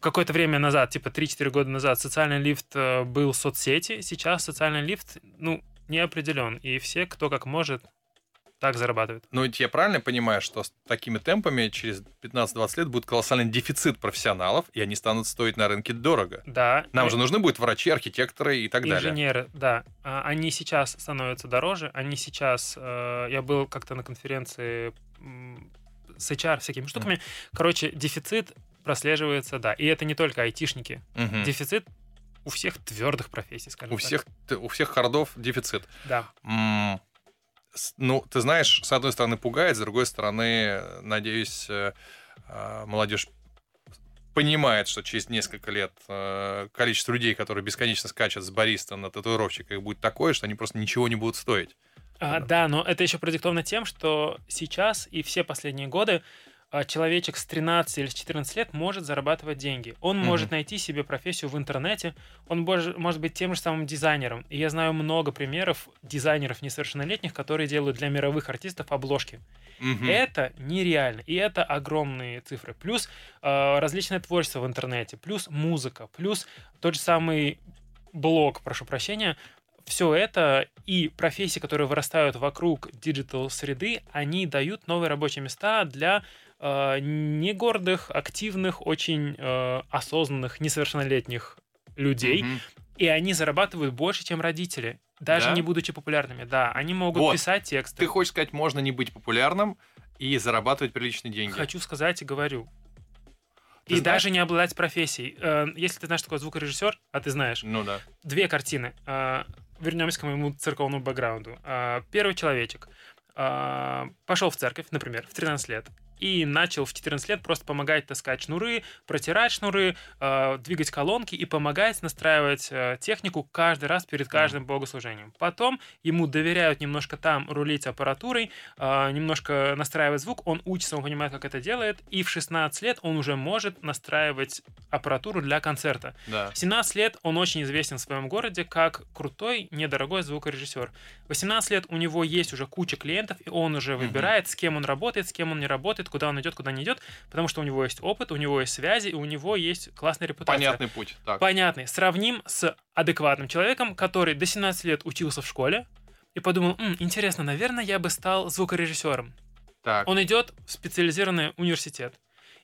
Speaker 3: какое-то время назад, типа 3-4 года назад, социальный лифт э, был соцсети. Сейчас социальный лифт, ну, не определен. И все, кто как может, так зарабатывает.
Speaker 2: Ну, ведь я правильно понимаю, что с такими темпами через 15-20 лет будет колоссальный дефицит профессионалов, и они станут стоить на рынке дорого.
Speaker 3: Да.
Speaker 2: Нам
Speaker 3: э,
Speaker 2: же нужны будут врачи, архитекторы и так далее.
Speaker 3: Инженеры, да. А, Они сейчас становятся дороже. Они сейчас... э, Я был как-то на конференции с HR, всякими штуками. Короче, дефицит прослеживается, да. И это не только айтишники.
Speaker 2: Мгм.
Speaker 3: Дефицит у всех твердых профессий, скажем
Speaker 2: У
Speaker 3: так.
Speaker 2: всех, у всех хардов дефицит.
Speaker 3: Да.
Speaker 2: М, Ну, ты знаешь, с одной стороны пугает, с другой стороны, надеюсь, э, а, молодежь понимает, что через несколько лет э, количество людей, которые бесконечно скачут с бариста на татуировщика, их будет такое, что они просто ничего не будут стоить.
Speaker 3: А, да, но это еще продиктовано тем, что сейчас и все последние годы человечек с 13 или с 14 лет может зарабатывать деньги. Он
Speaker 2: Мгм.
Speaker 3: может найти себе профессию в интернете, он может быть тем же самым дизайнером. И я знаю много примеров дизайнеров несовершеннолетних, которые делают для мировых артистов обложки.
Speaker 2: Мгм.
Speaker 3: Это нереально, и это огромные цифры. Плюс э, различное творчество в интернете, плюс музыка, плюс тот же самый блог, прошу прощения. Все это и профессии, которые вырастают вокруг digital среды, они дают новые рабочие места для не гордых, активных, очень э, осознанных, несовершеннолетних людей,
Speaker 2: Мгм.
Speaker 3: и они зарабатывают больше, чем родители, даже
Speaker 2: Да?
Speaker 3: не будучи популярными. Да, они могут
Speaker 2: Вот.
Speaker 3: писать тексты.
Speaker 2: Ты хочешь сказать, можно не быть популярным и зарабатывать приличные деньги?
Speaker 3: Хочу сказать и говорю.
Speaker 2: Ты
Speaker 3: и
Speaker 2: знаешь-
Speaker 3: даже не обладать профессией. Э, Если ты знаешь, что такое звукорежиссер, а ты знаешь,
Speaker 2: Ну да.
Speaker 3: две картины. Э, Вернемся к моему церковному бэкграунду. Э, Первый человечек э, пошел в церковь, например, в 13 лет, и начал в 14 лет просто помогать таскать шнуры, протирать шнуры, э, двигать колонки и помогать настраивать э, технику каждый раз перед каждым богослужением. Потом ему доверяют немножко там рулить аппаратурой, э, немножко настраивать звук, он учится, он понимает, как это делает, и в 16 лет он уже может настраивать аппаратуру для концерта.
Speaker 2: Да.
Speaker 3: В 17 лет он очень известен в своем городе как крутой, недорогой звукорежиссер. В 18 лет у него есть уже куча клиентов, и он уже выбирает, с кем он работает, с кем он не работает, куда он идет, куда не идет, потому что у него есть опыт, у него есть связи, и у него есть классная репутация.
Speaker 2: Понятный путь. Так.
Speaker 3: Понятный. Сравним с адекватным человеком, который до 17 лет учился в школе и подумал, «М, интересно, наверное, я бы стал звукорежиссером.
Speaker 2: Так.
Speaker 3: Он идет в специализированный университет.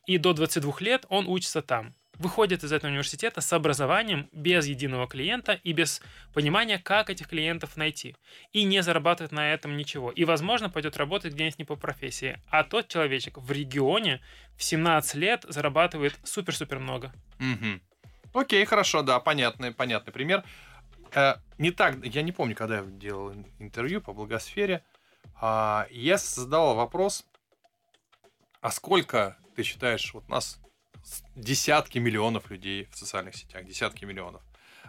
Speaker 3: И до 22 лет он учится там. Выходит из этого университета с образованием, без единого клиента и без понимания, как этих клиентов найти. И не зарабатывает на этом ничего. И, возможно, пойдет работать где-нибудь не по профессии. А тот человечек в регионе в 17 лет зарабатывает супер-супер много.
Speaker 2: Мгм. Окей, хорошо, да, понятный, понятный пример. Э, не так, я не помню, когда я делал ин- интервью по благосфере, а, я задавал вопрос, а сколько ты считаешь, вот нас десятки миллионов людей в социальных сетях, десятки миллионов,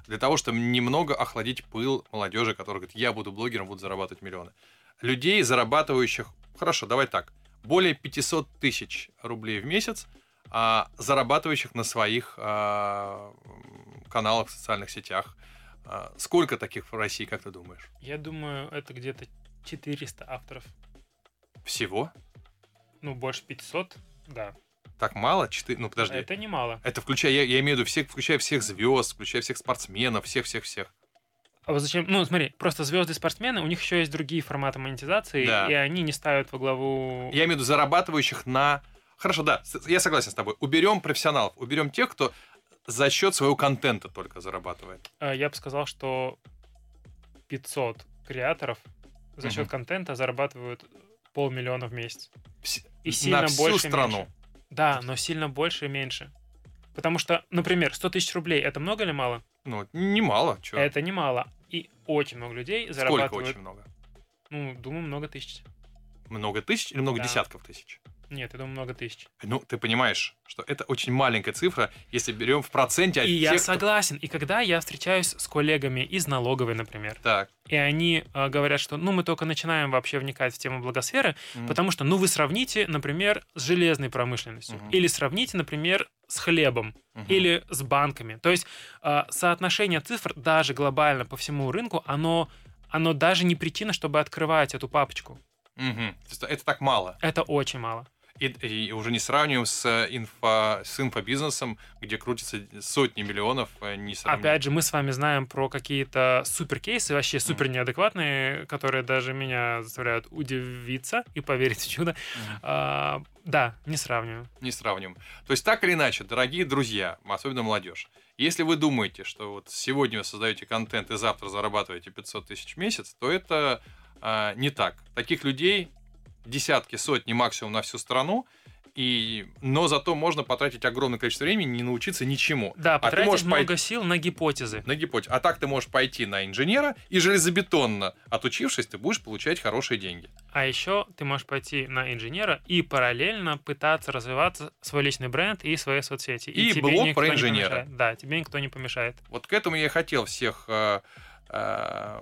Speaker 2: для того, чтобы немного охладить пыл молодежи, которая говорит, я буду блогером, буду зарабатывать миллионы. Людей, зарабатывающих, хорошо, давай так, более 500 тысяч рублей в месяц, а, зарабатывающих на своих а, каналах в социальных сетях. А, сколько таких в России, как ты думаешь?
Speaker 3: Я думаю, это где-то 400 авторов.
Speaker 2: Всего?
Speaker 3: Ну, больше 500, да.
Speaker 2: Так мало? Четыре? Ну, подожди. Это,
Speaker 3: Это немало.
Speaker 2: включая, я, я имею в виду всех, включая всех звезд, включая всех спортсменов, всех-всех-всех.
Speaker 3: А вот зачем? Ну, смотри, просто звезды спортсмены, у них еще есть другие форматы монетизации,
Speaker 2: Да.
Speaker 3: и они не ставят во главу.
Speaker 2: Я имею в виду зарабатывающих на... Хорошо, да, я согласен с тобой. Уберем профессионалов, уберем тех, кто за счет своего контента только зарабатывает.
Speaker 3: А, Я бы сказал, что 500 креаторов за счет
Speaker 2: Мгм.
Speaker 3: контента зарабатывают полмиллиона в месяц. И сильно
Speaker 2: на всю
Speaker 3: больше
Speaker 2: страну.
Speaker 3: меньше. Да, но сильно больше и меньше. Потому что, например, 100 тысяч рублей это много или мало?
Speaker 2: Ну, немало. Чё?
Speaker 3: Это немало. И очень много людей
Speaker 2: Сколько
Speaker 3: зарабатывают.
Speaker 2: очень много?
Speaker 3: Ну, думаю, много тысяч.
Speaker 2: Много тысяч или много
Speaker 3: Да.
Speaker 2: десятков тысяч?
Speaker 3: Нет, я думаю, много тысяч.
Speaker 2: Ну, ты понимаешь, что это очень маленькая цифра, если берем в проценте от
Speaker 3: И я
Speaker 2: тех, кто-
Speaker 3: согласен. И когда я встречаюсь с коллегами из налоговой, например,
Speaker 2: Так.
Speaker 3: и они э, говорят, что ну мы только начинаем вообще вникать в тему благосферы,
Speaker 2: М.
Speaker 3: потому что ну вы сравните, например, с железной промышленностью,
Speaker 2: Мгм.
Speaker 3: или сравните, например, с хлебом,
Speaker 2: Мгм.
Speaker 3: или с банками. То есть э, соотношение цифр даже глобально по всему рынку, оно, оно даже не причина, чтобы открывать эту папочку.
Speaker 2: Мгм. То есть это так мало.
Speaker 3: Это очень мало.
Speaker 2: И, и уже не сравниваем с, инфо, с инфобизнесом, где крутятся сотни миллионов, э, не сравним.
Speaker 3: Опять же, мы с вами знаем про какие-то супер кейсы, вообще супер неадекватные, которые даже меня заставляют удивиться и поверить в чудо.
Speaker 2: Мгм.
Speaker 3: А, да, не сравниваю.
Speaker 2: Не сравним. То есть так или иначе, дорогие друзья, особенно молодежь, если вы думаете, что вот сегодня вы создаете контент и завтра зарабатываете 500 тысяч в месяц, то это а, не так. Таких людей десятки, сотни максимум на всю страну, и... но зато можно потратить огромное количество времени и не научиться ничему.
Speaker 3: Да,
Speaker 2: а ты
Speaker 3: потратить
Speaker 2: можешь
Speaker 3: много
Speaker 2: пойти
Speaker 3: сил на гипотезы.
Speaker 2: на гипотезу. А так ты можешь пойти на инженера и железобетонно, отучившись, ты будешь получать хорошие деньги.
Speaker 3: А еще ты можешь пойти на инженера и параллельно пытаться развиваться свой личный бренд и свои соцсети.
Speaker 2: И
Speaker 3: тебе
Speaker 2: блог про
Speaker 3: не
Speaker 2: инженера.
Speaker 3: Да, тебе никто не помешает.
Speaker 2: Вот к этому я и хотел всех э, э,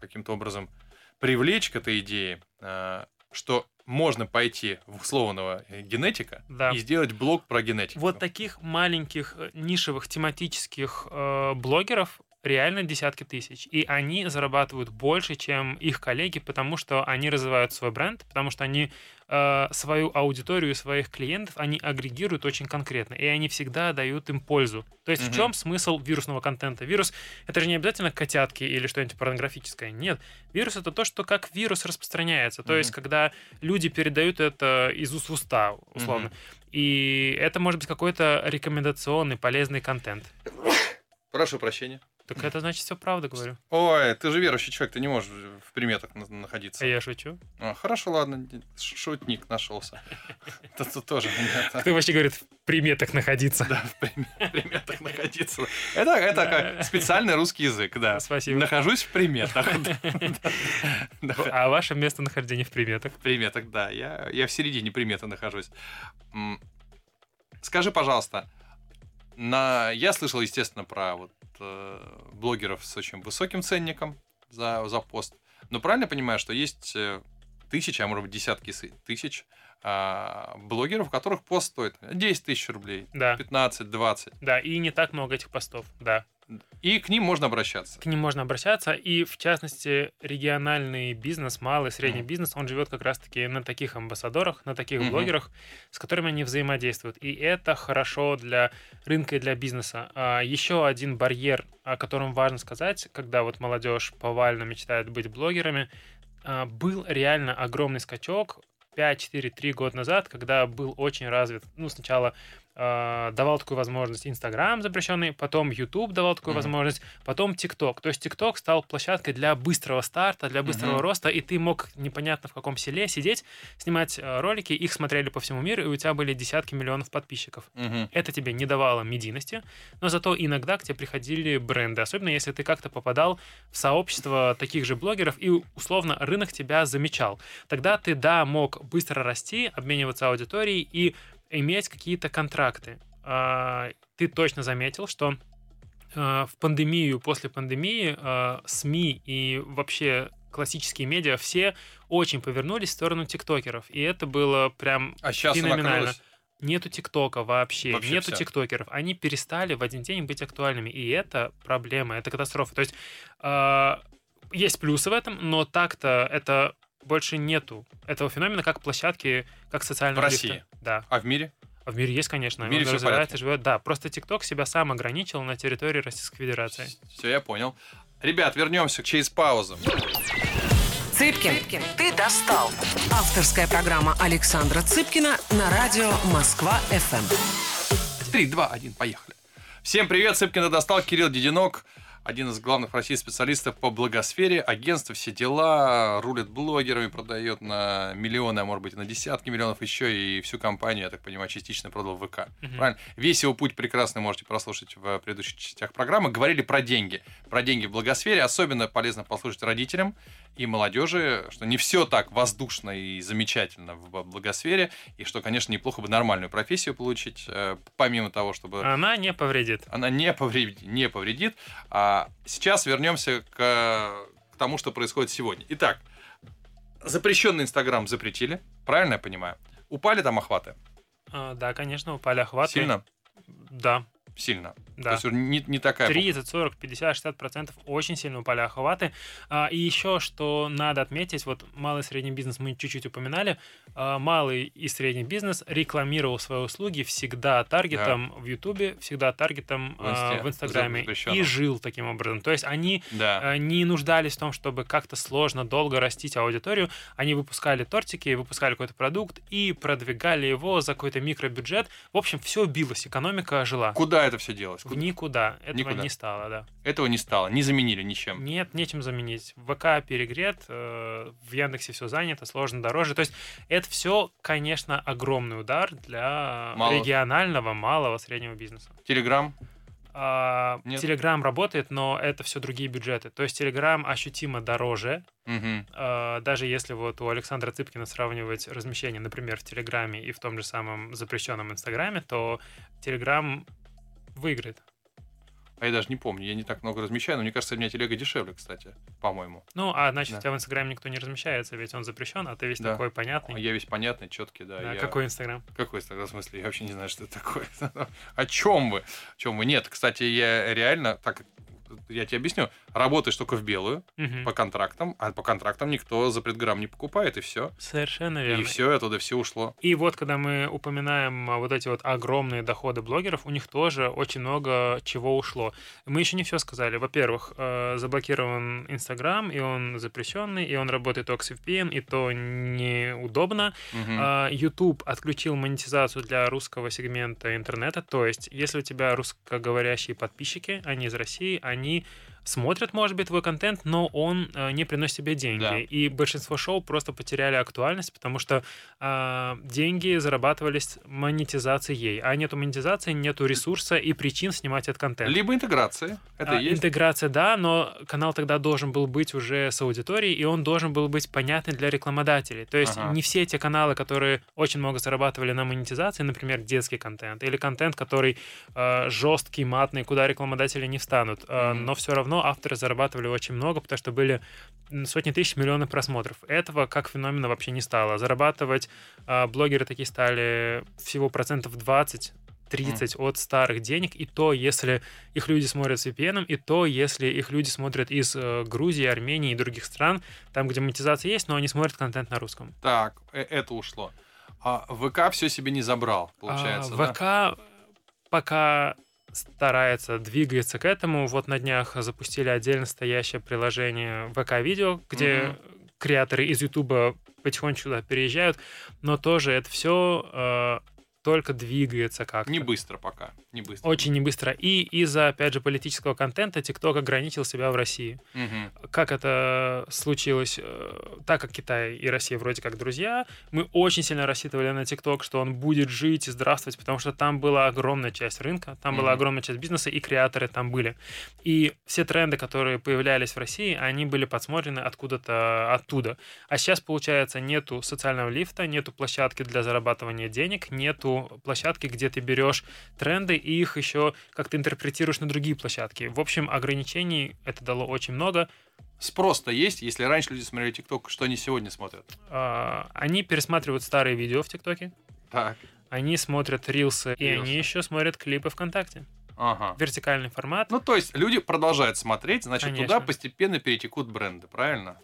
Speaker 2: каким-то образом привлечь к этой идее, э, что можно пойти в условного э, генетика
Speaker 3: Да.
Speaker 2: и сделать блог про генетику.
Speaker 3: Вот таких маленьких э, нишевых тематических э, блогеров реально десятки тысяч. И они зарабатывают больше, чем их коллеги, потому что они развивают свой бренд, потому что они э, свою аудиторию, своих клиентов, они агрегируют очень конкретно, и они всегда дают им пользу. То есть в
Speaker 2: Мгм.
Speaker 3: чем смысл вирусного контента? Вирус — это же не обязательно котятки или что-нибудь порнографическое. Нет. Вирус — это то, что как вирус распространяется. То есть
Speaker 2: Мгм.
Speaker 3: когда люди передают это из уст в уста, условно.
Speaker 2: Мгм.
Speaker 3: И это может быть какой-то рекомендационный, полезный контент.
Speaker 2: Прошу прощения.
Speaker 3: Так это значит все правда, говорю.
Speaker 2: Ой, ты же верующий человек, ты не можешь в приметах на- находиться.
Speaker 3: А я шучу.
Speaker 2: А, хорошо, ладно, шутник нашелся. <laughs> Тут тоже.
Speaker 3: Кто вообще говорит в приметах находиться?
Speaker 2: Да, в прим- в приметах находиться. Это, это специальный русский язык, да.
Speaker 3: Спасибо.
Speaker 2: Нахожусь в приметах. <laughs>
Speaker 3: А ваше местонахождение в приметах?
Speaker 2: В приметах, да. Я, я в середине приметы нахожусь. Скажи, пожалуйста, на... я слышал, естественно, про вот, э, блогеров с очень высоким ценником за, за пост. Но правильно понимаю, что есть э, тысячи, а может быть десятки тысяч а, блогеров, у которых пост стоит 10 тысяч рублей,
Speaker 3: Да,
Speaker 2: 15-20.
Speaker 3: да, и не так много этих постов, да.
Speaker 2: И к ним можно обращаться.
Speaker 3: К ним можно обращаться, и в частности региональный бизнес, малый, средний
Speaker 2: Мгм.
Speaker 3: бизнес, он живет как раз-таки на таких амбассадорах, на таких
Speaker 2: Мгм.
Speaker 3: блогерах, с которыми они взаимодействуют. И это хорошо для рынка и для бизнеса. А еще один барьер, о котором важно сказать, когда вот молодежь повально мечтает быть блогерами, а, был реально огромный скачок 5-4-3 года назад, когда был очень развит, ну, сначала а, давал такую возможность Инстаграм запрещенный, потом YouTube давал такую
Speaker 2: Мгм.
Speaker 3: возможность, потом ТикТок. То есть ТикТок стал площадкой для быстрого старта, для быстрого
Speaker 2: Мгм.
Speaker 3: роста, и ты мог непонятно в каком селе сидеть, снимать э, ролики, их смотрели по всему миру, и у тебя были десятки миллионов подписчиков.
Speaker 2: Мгм.
Speaker 3: Это тебе не давало медийности, но зато иногда к тебе приходили бренды, особенно если ты как-то попадал в сообщество таких же блогеров, и условно рынок тебя замечал. Тогда ты, да, мог быстро расти, обмениваться аудиторией и иметь какие-то контракты. А, Ты точно заметил, что а, в пандемию, после пандемии а, СМИ и вообще классические медиа все очень повернулись в сторону тиктокеров. И это было прям
Speaker 2: А сейчас
Speaker 3: феноменально. Нету ТикТока вообще,
Speaker 2: Вообще
Speaker 3: нету
Speaker 2: всё.
Speaker 3: тиктокеров. Они перестали в один день быть актуальными. И это проблема, это катастрофа. То есть а, есть плюсы в этом, но так-то это больше нету этого феномена, как площадки, как социального
Speaker 2: В
Speaker 3: лифта.
Speaker 2: России?
Speaker 3: Да.
Speaker 2: А в мире?
Speaker 3: А в мире есть, конечно.
Speaker 2: В мире
Speaker 3: он
Speaker 2: всё в
Speaker 3: развивается, живет. Да, просто ТикТок себя сам ограничил на территории Российской Федерации.
Speaker 2: Все, я понял. Ребят, вернемся через паузу.
Speaker 1: Цыпкин, ты достал. Авторская программа Александра Цыпкина на радио Москва-ФМ.
Speaker 2: 3, 2, 1, поехали. Всем привет, Цыпкина достал, Кирилл Дединок, один из главных в России специалистов по благосфере, агентство, все дела, рулит блогерами, продает на миллионы, а может быть на десятки миллионов еще, и всю компанию, я так понимаю, частично продал в ВК.
Speaker 3: Мгм.
Speaker 2: Правильно? Весь его путь прекрасный можете прослушать в предыдущих частях программы. Говорили про деньги. Про деньги в благосфере. Особенно полезно послушать родителям и молодежи, что не все так воздушно и замечательно в благосфере, и что, конечно, неплохо бы нормальную профессию получить, э, помимо того, чтобы
Speaker 3: Она не повредит.
Speaker 2: она не повредит. Не повредит. А сейчас вернемся к, к тому, что происходит сегодня. Итак, запрещенный Инстаграм запретили, правильно я понимаю? Упали там охваты?
Speaker 3: А, да, конечно, упали охваты.
Speaker 2: Сильно?
Speaker 3: Да,
Speaker 2: Сильно. То
Speaker 3: да.
Speaker 2: есть уже не, не такая...
Speaker 3: 30, 40, 50, 60 процентов очень сильно упали охваты. А, и еще, что надо отметить, вот малый и средний бизнес мы чуть-чуть упоминали, а, малый и средний бизнес рекламировал свои услуги всегда таргетом в Ютубе, всегда таргетом
Speaker 2: В Инсте,
Speaker 3: а, в Инстаграме и жил таким образом. То есть они
Speaker 2: Да.
Speaker 3: а, не нуждались в том, чтобы как-то сложно, долго растить аудиторию. Они выпускали тортики, выпускали какой-то продукт и продвигали его за какой-то микробюджет. В общем, все билось, экономика жила.
Speaker 2: Куда это все делось?
Speaker 3: В
Speaker 2: Куда-
Speaker 3: никуда. Этого
Speaker 2: Никуда.
Speaker 3: не стало, да.
Speaker 2: Этого не стало, не заменили ничем.
Speaker 3: Нет, нечем заменить. ВК перегрет, э, в Яндексе все занято, сложно дороже. То есть это все, конечно, огромный удар для
Speaker 2: Мало.
Speaker 3: регионального, малого, среднего бизнеса.
Speaker 2: Телеграм?
Speaker 3: А? Телеграм работает, но это все другие бюджеты. То есть Телеграм ощутимо дороже, а, даже если вот у Александра Цыпкина сравнивать размещение, например, в Телеграме и в том же самом запрещенном Инстаграме, то Телеграм выиграет.
Speaker 2: А я даже не помню, я не так много размещаю, но мне кажется, у меня телега дешевле, кстати, по-моему.
Speaker 3: Ну, а значит,
Speaker 2: Да.
Speaker 3: у тебя в Инстаграме никто не размещается, ведь он запрещен, а ты весь
Speaker 2: Да.
Speaker 3: такой
Speaker 2: А
Speaker 3: понятный.
Speaker 2: Я весь понятный, четкий, да.
Speaker 3: Да,
Speaker 2: я-
Speaker 3: Какой Инстаграм?
Speaker 2: Какой тогда в смысле? Я вообще не знаю, что это такое. <laughs> О чем вы? О чем вы? Нет, кстати, я реально, так, я тебе объясню, работаешь только в белую,
Speaker 3: Мгм.
Speaker 2: по контрактам, а по контрактам никто за предграмм не покупает, и все.
Speaker 3: Совершенно
Speaker 2: И
Speaker 3: верно.
Speaker 2: все, оттуда все ушло.
Speaker 3: И вот, когда мы упоминаем а, вот эти вот огромные доходы блогеров, у них тоже очень много чего ушло. Мы еще не все сказали. Во-первых, э, заблокирован Инстаграм, и он запрещенный, и он работает только с VPN, и то неудобно. А, YouTube отключил монетизацию для русского сегмента интернета, то есть если у тебя русскоговорящие подписчики, они из России, они me. Смотрят, может быть, твой контент, но он э, не приносит тебе деньги.
Speaker 2: Да.
Speaker 3: И большинство шоу просто потеряли актуальность, потому что а, деньги зарабатывались монетизацией. А нету монетизации, нету ресурса и причин снимать этот контент.
Speaker 2: Либо интеграция. Это
Speaker 3: А,
Speaker 2: есть.
Speaker 3: Интеграция, да, но канал тогда должен был быть уже с аудиторией, и он должен был быть понятный для рекламодателей. То есть
Speaker 2: Ага.
Speaker 3: не все те каналы, которые очень много зарабатывали на монетизации, например, детский контент, или контент, который э, жесткий, матный, куда рекламодатели не встанут, э,
Speaker 2: Мгм.
Speaker 3: но все равно авторы зарабатывали очень много, потому что были сотни тысяч, миллионы просмотров. Этого как феномена вообще не стало. Зарабатывать э, блогеры такие стали всего процентов 20 30 от старых денег, и то, если их люди смотрят с VPN, и то, если их люди смотрят из э, Грузии, Армении и других стран, там, где монетизация есть, но они смотрят контент на русском.
Speaker 2: Так, э- это ушло. А ВК все себе не забрал, получается,
Speaker 3: А,
Speaker 2: да?
Speaker 3: ВК пока старается, двигается к этому. Вот на днях запустили отдельно стоящее приложение ВК-видео, где
Speaker 2: Мгм.
Speaker 3: креаторы из Ютуба потихонечку туда переезжают, но тоже это все только двигается как-то.
Speaker 2: Не быстро пока, не быстро.
Speaker 3: Очень не быстро. И из-за, опять же, политического контента TikTok ограничил себя в России.
Speaker 2: Мгм.
Speaker 3: Как это случилось? Э, Так как Китай и Россия вроде как друзья, мы очень сильно рассчитывали на TikTok, что он будет жить и здравствовать, потому что там была огромная часть рынка, там была
Speaker 2: Мгм.
Speaker 3: огромная часть бизнеса, и креаторы там были. И все тренды, которые появлялись в России, они были подсмотрены откуда-то оттуда. А сейчас, получается, нету социального лифта, нету площадки для зарабатывания денег, нету площадки, где ты берешь тренды и их еще как-то интерпретируешь на другие площадки. В общем, ограничений это дало очень много.
Speaker 2: Спрос-то есть, если раньше люди смотрели ТикТок, что они сегодня смотрят?
Speaker 3: А, Они пересматривают старые видео в ТикТоке,
Speaker 2: Так,
Speaker 3: они смотрят рилсы, и
Speaker 2: Рилсы.
Speaker 3: они еще смотрят клипы ВКонтакте.
Speaker 2: ага.
Speaker 3: Вертикальный формат.
Speaker 2: Ну, то есть люди продолжают смотреть, значит, туда
Speaker 3: Конечно.
Speaker 2: постепенно перетекут бренды, правильно?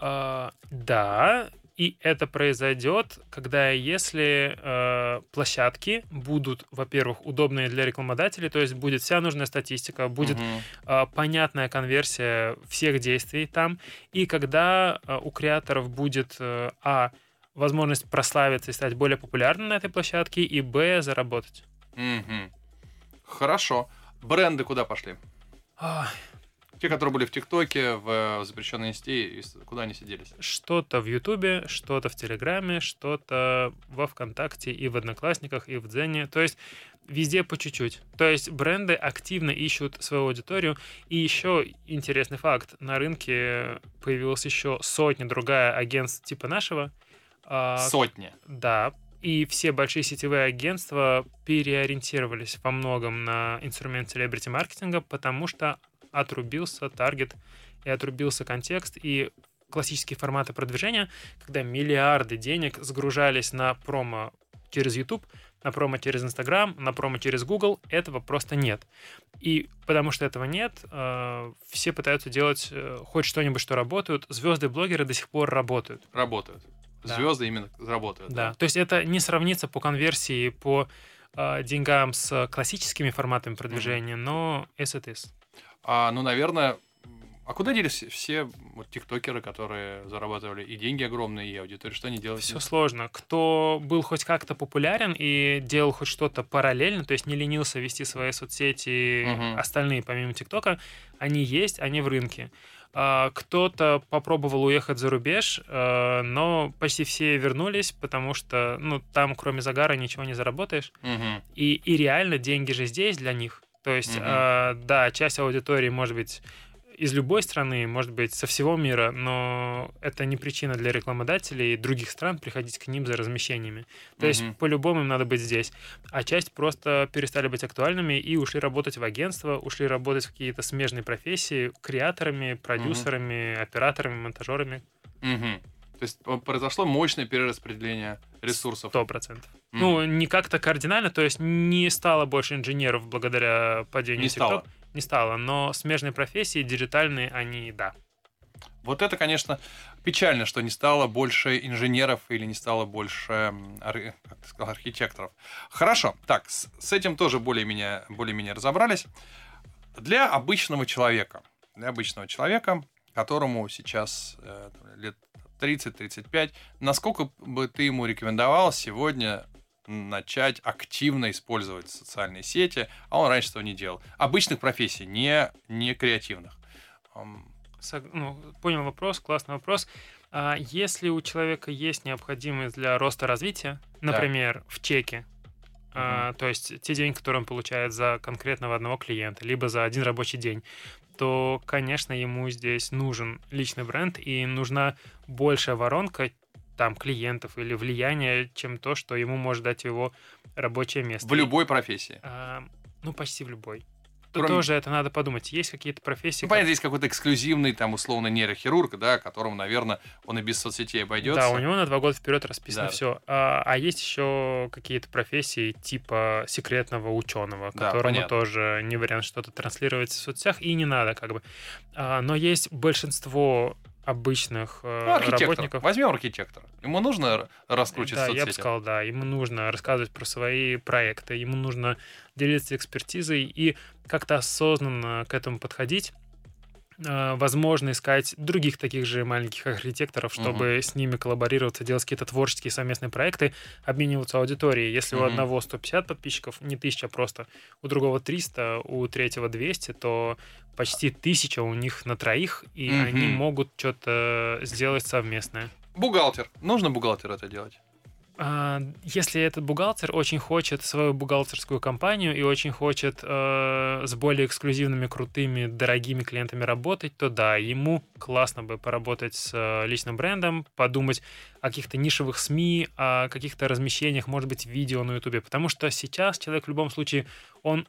Speaker 3: А, да, и это произойдет, когда если э, площадки будут, во-первых, удобные для рекламодателей, то есть будет вся нужная статистика, будет
Speaker 2: Мгм.
Speaker 3: э, понятная конверсия всех действий там, и когда э, у креаторов будет э, а возможность прославиться и стать более популярным на этой площадке, и б заработать.
Speaker 2: Мгм. Хорошо. Бренды куда пошли?
Speaker 3: Ах,
Speaker 2: Те, которые были в ТикТоке, в э, запрещенной инсте, куда они сиделись?
Speaker 3: Что-то в Ютубе, что-то в Телеграме, что-то во ВКонтакте и в Одноклассниках, и в Дзене. То есть везде по чуть-чуть. То есть бренды активно ищут свою аудиторию. И еще интересный факт. На рынке появилась еще сотня другая агентств типа нашего. А,
Speaker 2: Сотни.
Speaker 3: Да, и все большие сетевые агентства переориентировались во многом на инструмент селебрити-маркетинга, потому что отрубился таргет и отрубился контекст, и классические форматы продвижения, когда миллиарды денег сгружались на промо через YouTube, на промо через Instagram, на промо через Google, этого просто нет. И потому что этого нет, э, все пытаются делать э, хоть что-нибудь, что работают. Звезды-блогеры до сих пор работают.
Speaker 2: Работают.
Speaker 3: Да.
Speaker 2: Звезды именно работают.
Speaker 3: Да, то есть это не сравнится по конверсии, по э, деньгам с классическими форматами продвижения, но as it is.
Speaker 2: А, ну, наверное, а куда делись все, вот тиктокеры, которые зарабатывали и деньги огромные, и аудиторию? Что они делали?
Speaker 3: Все сложно. Кто был хоть как-то популярен и делал хоть что-то параллельно, то есть не ленился вести свои соцсети,
Speaker 2: Мгм.
Speaker 3: остальные помимо ТикТока, они есть, они в рынке. А, Кто-то попробовал уехать за рубеж, э, но почти все вернулись, потому что ну, там кроме загара ничего не заработаешь.
Speaker 2: Мгм.
Speaker 3: И, и реально деньги же здесь для них. То есть,
Speaker 2: Мгм.
Speaker 3: э, да, часть аудитории, может быть, из любой страны, может быть, со всего мира, но это не причина для рекламодателей других стран приходить к ним за размещениями. То есть
Speaker 2: Мгм.
Speaker 3: по-любому им надо быть здесь. А часть просто перестали быть актуальными и ушли работать в агентство, ушли работать в какие-то смежные профессии, креаторами, продюсерами, операторами, монтажерами.
Speaker 2: Мгм. То есть п- произошло мощное перераспределение ресурсов.
Speaker 3: Сто процентов.
Speaker 2: Мгм.
Speaker 3: Ну, не как-то кардинально, то есть не стало больше инженеров благодаря падению
Speaker 2: Не
Speaker 3: TikTok.
Speaker 2: стало.
Speaker 3: Не стало, но смежные профессии, диджитальные, они, да.
Speaker 2: Вот это, конечно, печально, что не стало больше инженеров или не стало больше ар- как ты сказал, архитекторов. Хорошо, так, с, с этим тоже более-менее более разобрались. Для обычного человека, для обычного человека, которому сейчас э, лет 30-35, насколько бы ты ему рекомендовал сегодня начать активно использовать социальные сети, а он раньше этого не делал. Обычных профессий, не, не креативных.
Speaker 3: Ну, понял вопрос, классный вопрос. А если у человека есть необходимость для роста развития, например, в чеке, а, то есть те деньги, которые он получает за конкретного одного клиента, либо за один рабочий день, то, конечно, ему здесь нужен личный бренд и нужна большая воронка там клиентов или влияния, чем то, что ему может дать его рабочее место.
Speaker 2: В любой профессии.
Speaker 3: А, ну, почти в любой.
Speaker 2: Кроме-
Speaker 3: Тоже это надо подумать. Есть какие-то профессии,
Speaker 2: Ну, понятно, есть какой-то эксклюзивный, там, условно, нейрохирург, да, которому, наверное, он и без соцсетей обойдется.
Speaker 3: Да, у него на два года вперед расписано
Speaker 2: Да.
Speaker 3: все. А, а есть еще какие-то профессии типа секретного ученого,
Speaker 2: Да,
Speaker 3: которому
Speaker 2: понятно.
Speaker 3: тоже не вариант что-то транслировать в соцсетях, и не надо, как бы. А, но есть большинство обычных э,
Speaker 2: Ну,
Speaker 3: работников.
Speaker 2: Возьмем архитектора. Ему нужно раскручивать
Speaker 3: Да, я
Speaker 2: соцсети?
Speaker 3: бы сказал, да. Ему нужно рассказывать про свои проекты, ему нужно делиться экспертизой и как-то осознанно к этому подходить. Э, Возможно, искать других таких же маленьких архитекторов, чтобы с ними коллаборироваться, делать какие-то творческие совместные проекты, обмениваться аудиторией. Если у
Speaker 2: Мгм.
Speaker 3: одного 150 подписчиков, не 1000, а просто у другого 300, у третьего 200, то почти 1000 у них на троих, и
Speaker 2: Мгм.
Speaker 3: они могут что-то сделать совместное.
Speaker 2: Бухгалтер. Нужно бухгалтеру это делать?
Speaker 3: А, Если этот бухгалтер очень хочет свою бухгалтерскую компанию и очень хочет э, с более эксклюзивными, крутыми, дорогими клиентами работать, то да, ему классно бы поработать с э, личным брендом, подумать о каких-то нишевых СМИ, о каких-то размещениях, может быть, видео на Ютубе. Потому что сейчас человек в любом случае, он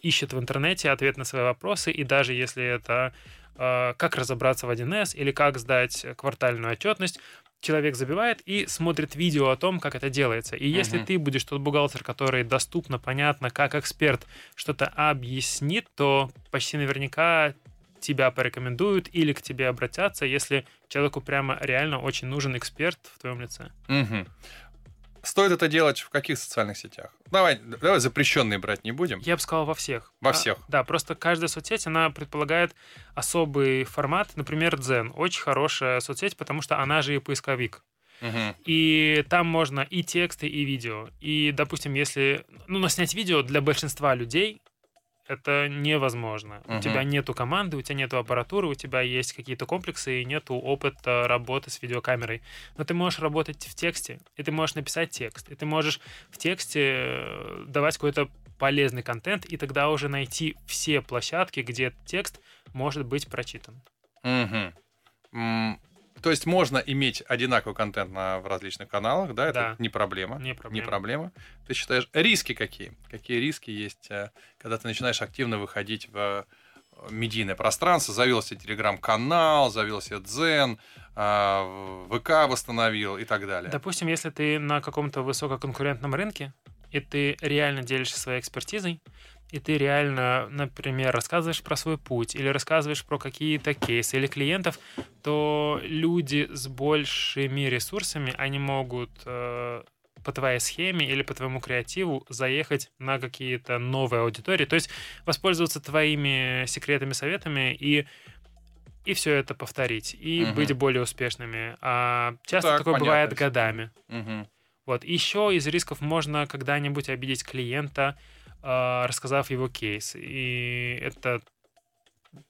Speaker 3: ищет в интернете ответ на свои вопросы, и даже если это э, как разобраться в 1С или как сдать квартальную отчетность, человек забивает и смотрит видео о том, как это делается. И если
Speaker 2: Мгм.
Speaker 3: ты будешь тот бухгалтер, который доступно, понятно, как эксперт что-то объяснит, то почти наверняка тебя порекомендуют или к тебе обратятся, если человеку прямо реально очень нужен эксперт в твоем лице.
Speaker 2: Мгм. Стоит это делать в каких социальных сетях? Давай, давай запрещенные брать не будем.
Speaker 3: Я бы сказал во всех.
Speaker 2: Во
Speaker 3: А,
Speaker 2: всех.
Speaker 3: да, просто каждая соцсеть, она предполагает особый формат. Например, Дзен. Очень хорошая соцсеть, потому что она же и поисковик.
Speaker 2: Мгм.
Speaker 3: И там можно и тексты, и видео. И, допустим, если... Ну, но снять видео для большинства людей это невозможно.
Speaker 2: Мгм.
Speaker 3: У тебя нету команды, у тебя нету аппаратуры, у тебя есть какие-то комплексы и нету опыта работы с видеокамерой. Но ты можешь работать в тексте, и ты можешь написать текст, и ты можешь в тексте э, давать какой-то полезный контент, и тогда уже найти все площадки, где текст может быть прочитан.
Speaker 2: Мгм. То есть можно иметь одинаковый контент на, в различных каналах, да, это
Speaker 3: Да.
Speaker 2: не проблема.
Speaker 3: Не
Speaker 2: Не
Speaker 3: проблема.
Speaker 2: проблема. Ты считаешь, риски какие? Какие риски есть, э, когда ты начинаешь активно выходить в э, медийное пространство, завел себе телеграм-канал, завел себе дзен, а, ВК восстановил и так далее.
Speaker 3: Допустим, если ты на каком-то высококонкурентном рынке, и ты реально делишься своей экспертизой, и ты реально, например, рассказываешь про свой путь, или рассказываешь про какие-то кейсы или клиентов, то люди с большими ресурсами, они могут э, по твоей схеме или по твоему креативу заехать на какие-то новые аудитории, то есть воспользоваться твоими секретами, советами и и все это повторить, и
Speaker 2: Мгм.
Speaker 3: быть более успешными. А часто
Speaker 2: Так,
Speaker 3: такое
Speaker 2: понятно
Speaker 3: бывает годами.
Speaker 2: Мгм.
Speaker 3: Вот. Еще из рисков можно когда-нибудь обидеть клиента, рассказав его кейс. И это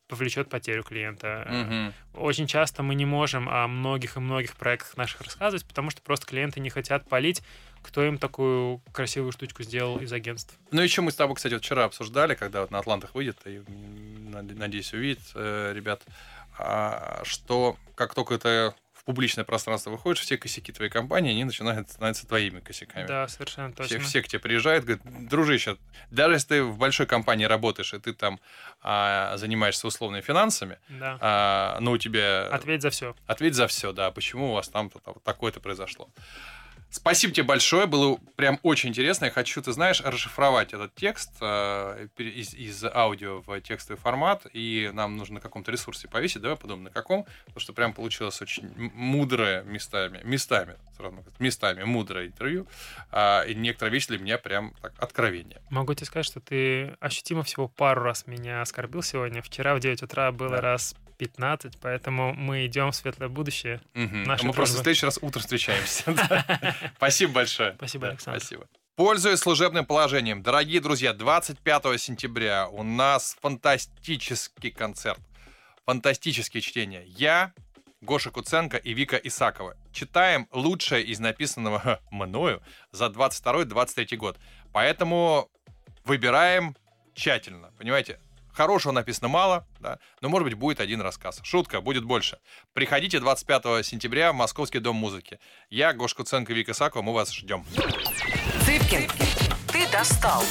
Speaker 3: повлечет потерю клиента.
Speaker 2: Мгм.
Speaker 3: Очень часто мы не можем о многих и многих проектах наших рассказывать, потому что просто клиенты не хотят палить кто им такую красивую штучку сделал из агентств.
Speaker 2: Ну, еще мы с тобой, кстати, вот вчера обсуждали, когда вот на Атлантах выйдет, и, надеюсь, увидит, э, ребят, а, что как только это в публичное пространство выходишь, все косяки твоей компании, они начинают становиться твоими косяками.
Speaker 3: Да, совершенно точно.
Speaker 2: Все, все к тебе приезжают, говорят, дружище, даже если ты в большой компании работаешь, и ты там а, занимаешься условными финансами,
Speaker 3: да.
Speaker 2: а, ну, у тебя...
Speaker 3: Ответь за все.
Speaker 2: Ответь за все, да, почему у вас там такое-то произошло. Спасибо тебе большое, было прям очень интересно. Я хочу, ты знаешь, расшифровать этот текст э, из, из аудио в текстовый формат, и нам нужно на каком-то ресурсе повесить, давай подумаем, на каком, потому что прям получилось очень мудрое местами, местами, сразу местами мудрое интервью, э, и некоторые вещи для меня прям так откровение.
Speaker 3: Могу тебе сказать, что ты ощутимо всего пару раз меня оскорбил сегодня. Вчера в 9 утра было да. раз 15, поэтому мы идем в светлое будущее.
Speaker 2: Угу. Мы дружбы. просто в следующий раз утром встречаемся. <laughs> Спасибо большое.
Speaker 3: Спасибо, Александр.
Speaker 2: Спасибо. Пользуясь служебным положением, дорогие друзья, 25 сентября у нас фантастический концерт, фантастические чтения. Я, Гоша Куценко и Вика Исакова. Читаем лучшее из написанного <laughs> мною за 22-23 год. Поэтому выбираем тщательно. Понимаете, Хорошего написано мало, да, но, может быть, будет один рассказ. Шутка, будет больше. Приходите 25 сентября в Московский дом музыки. Я, Гошка Ценко, Вика Сакова, мы вас ждем.
Speaker 1: Цыпкин, ты достал.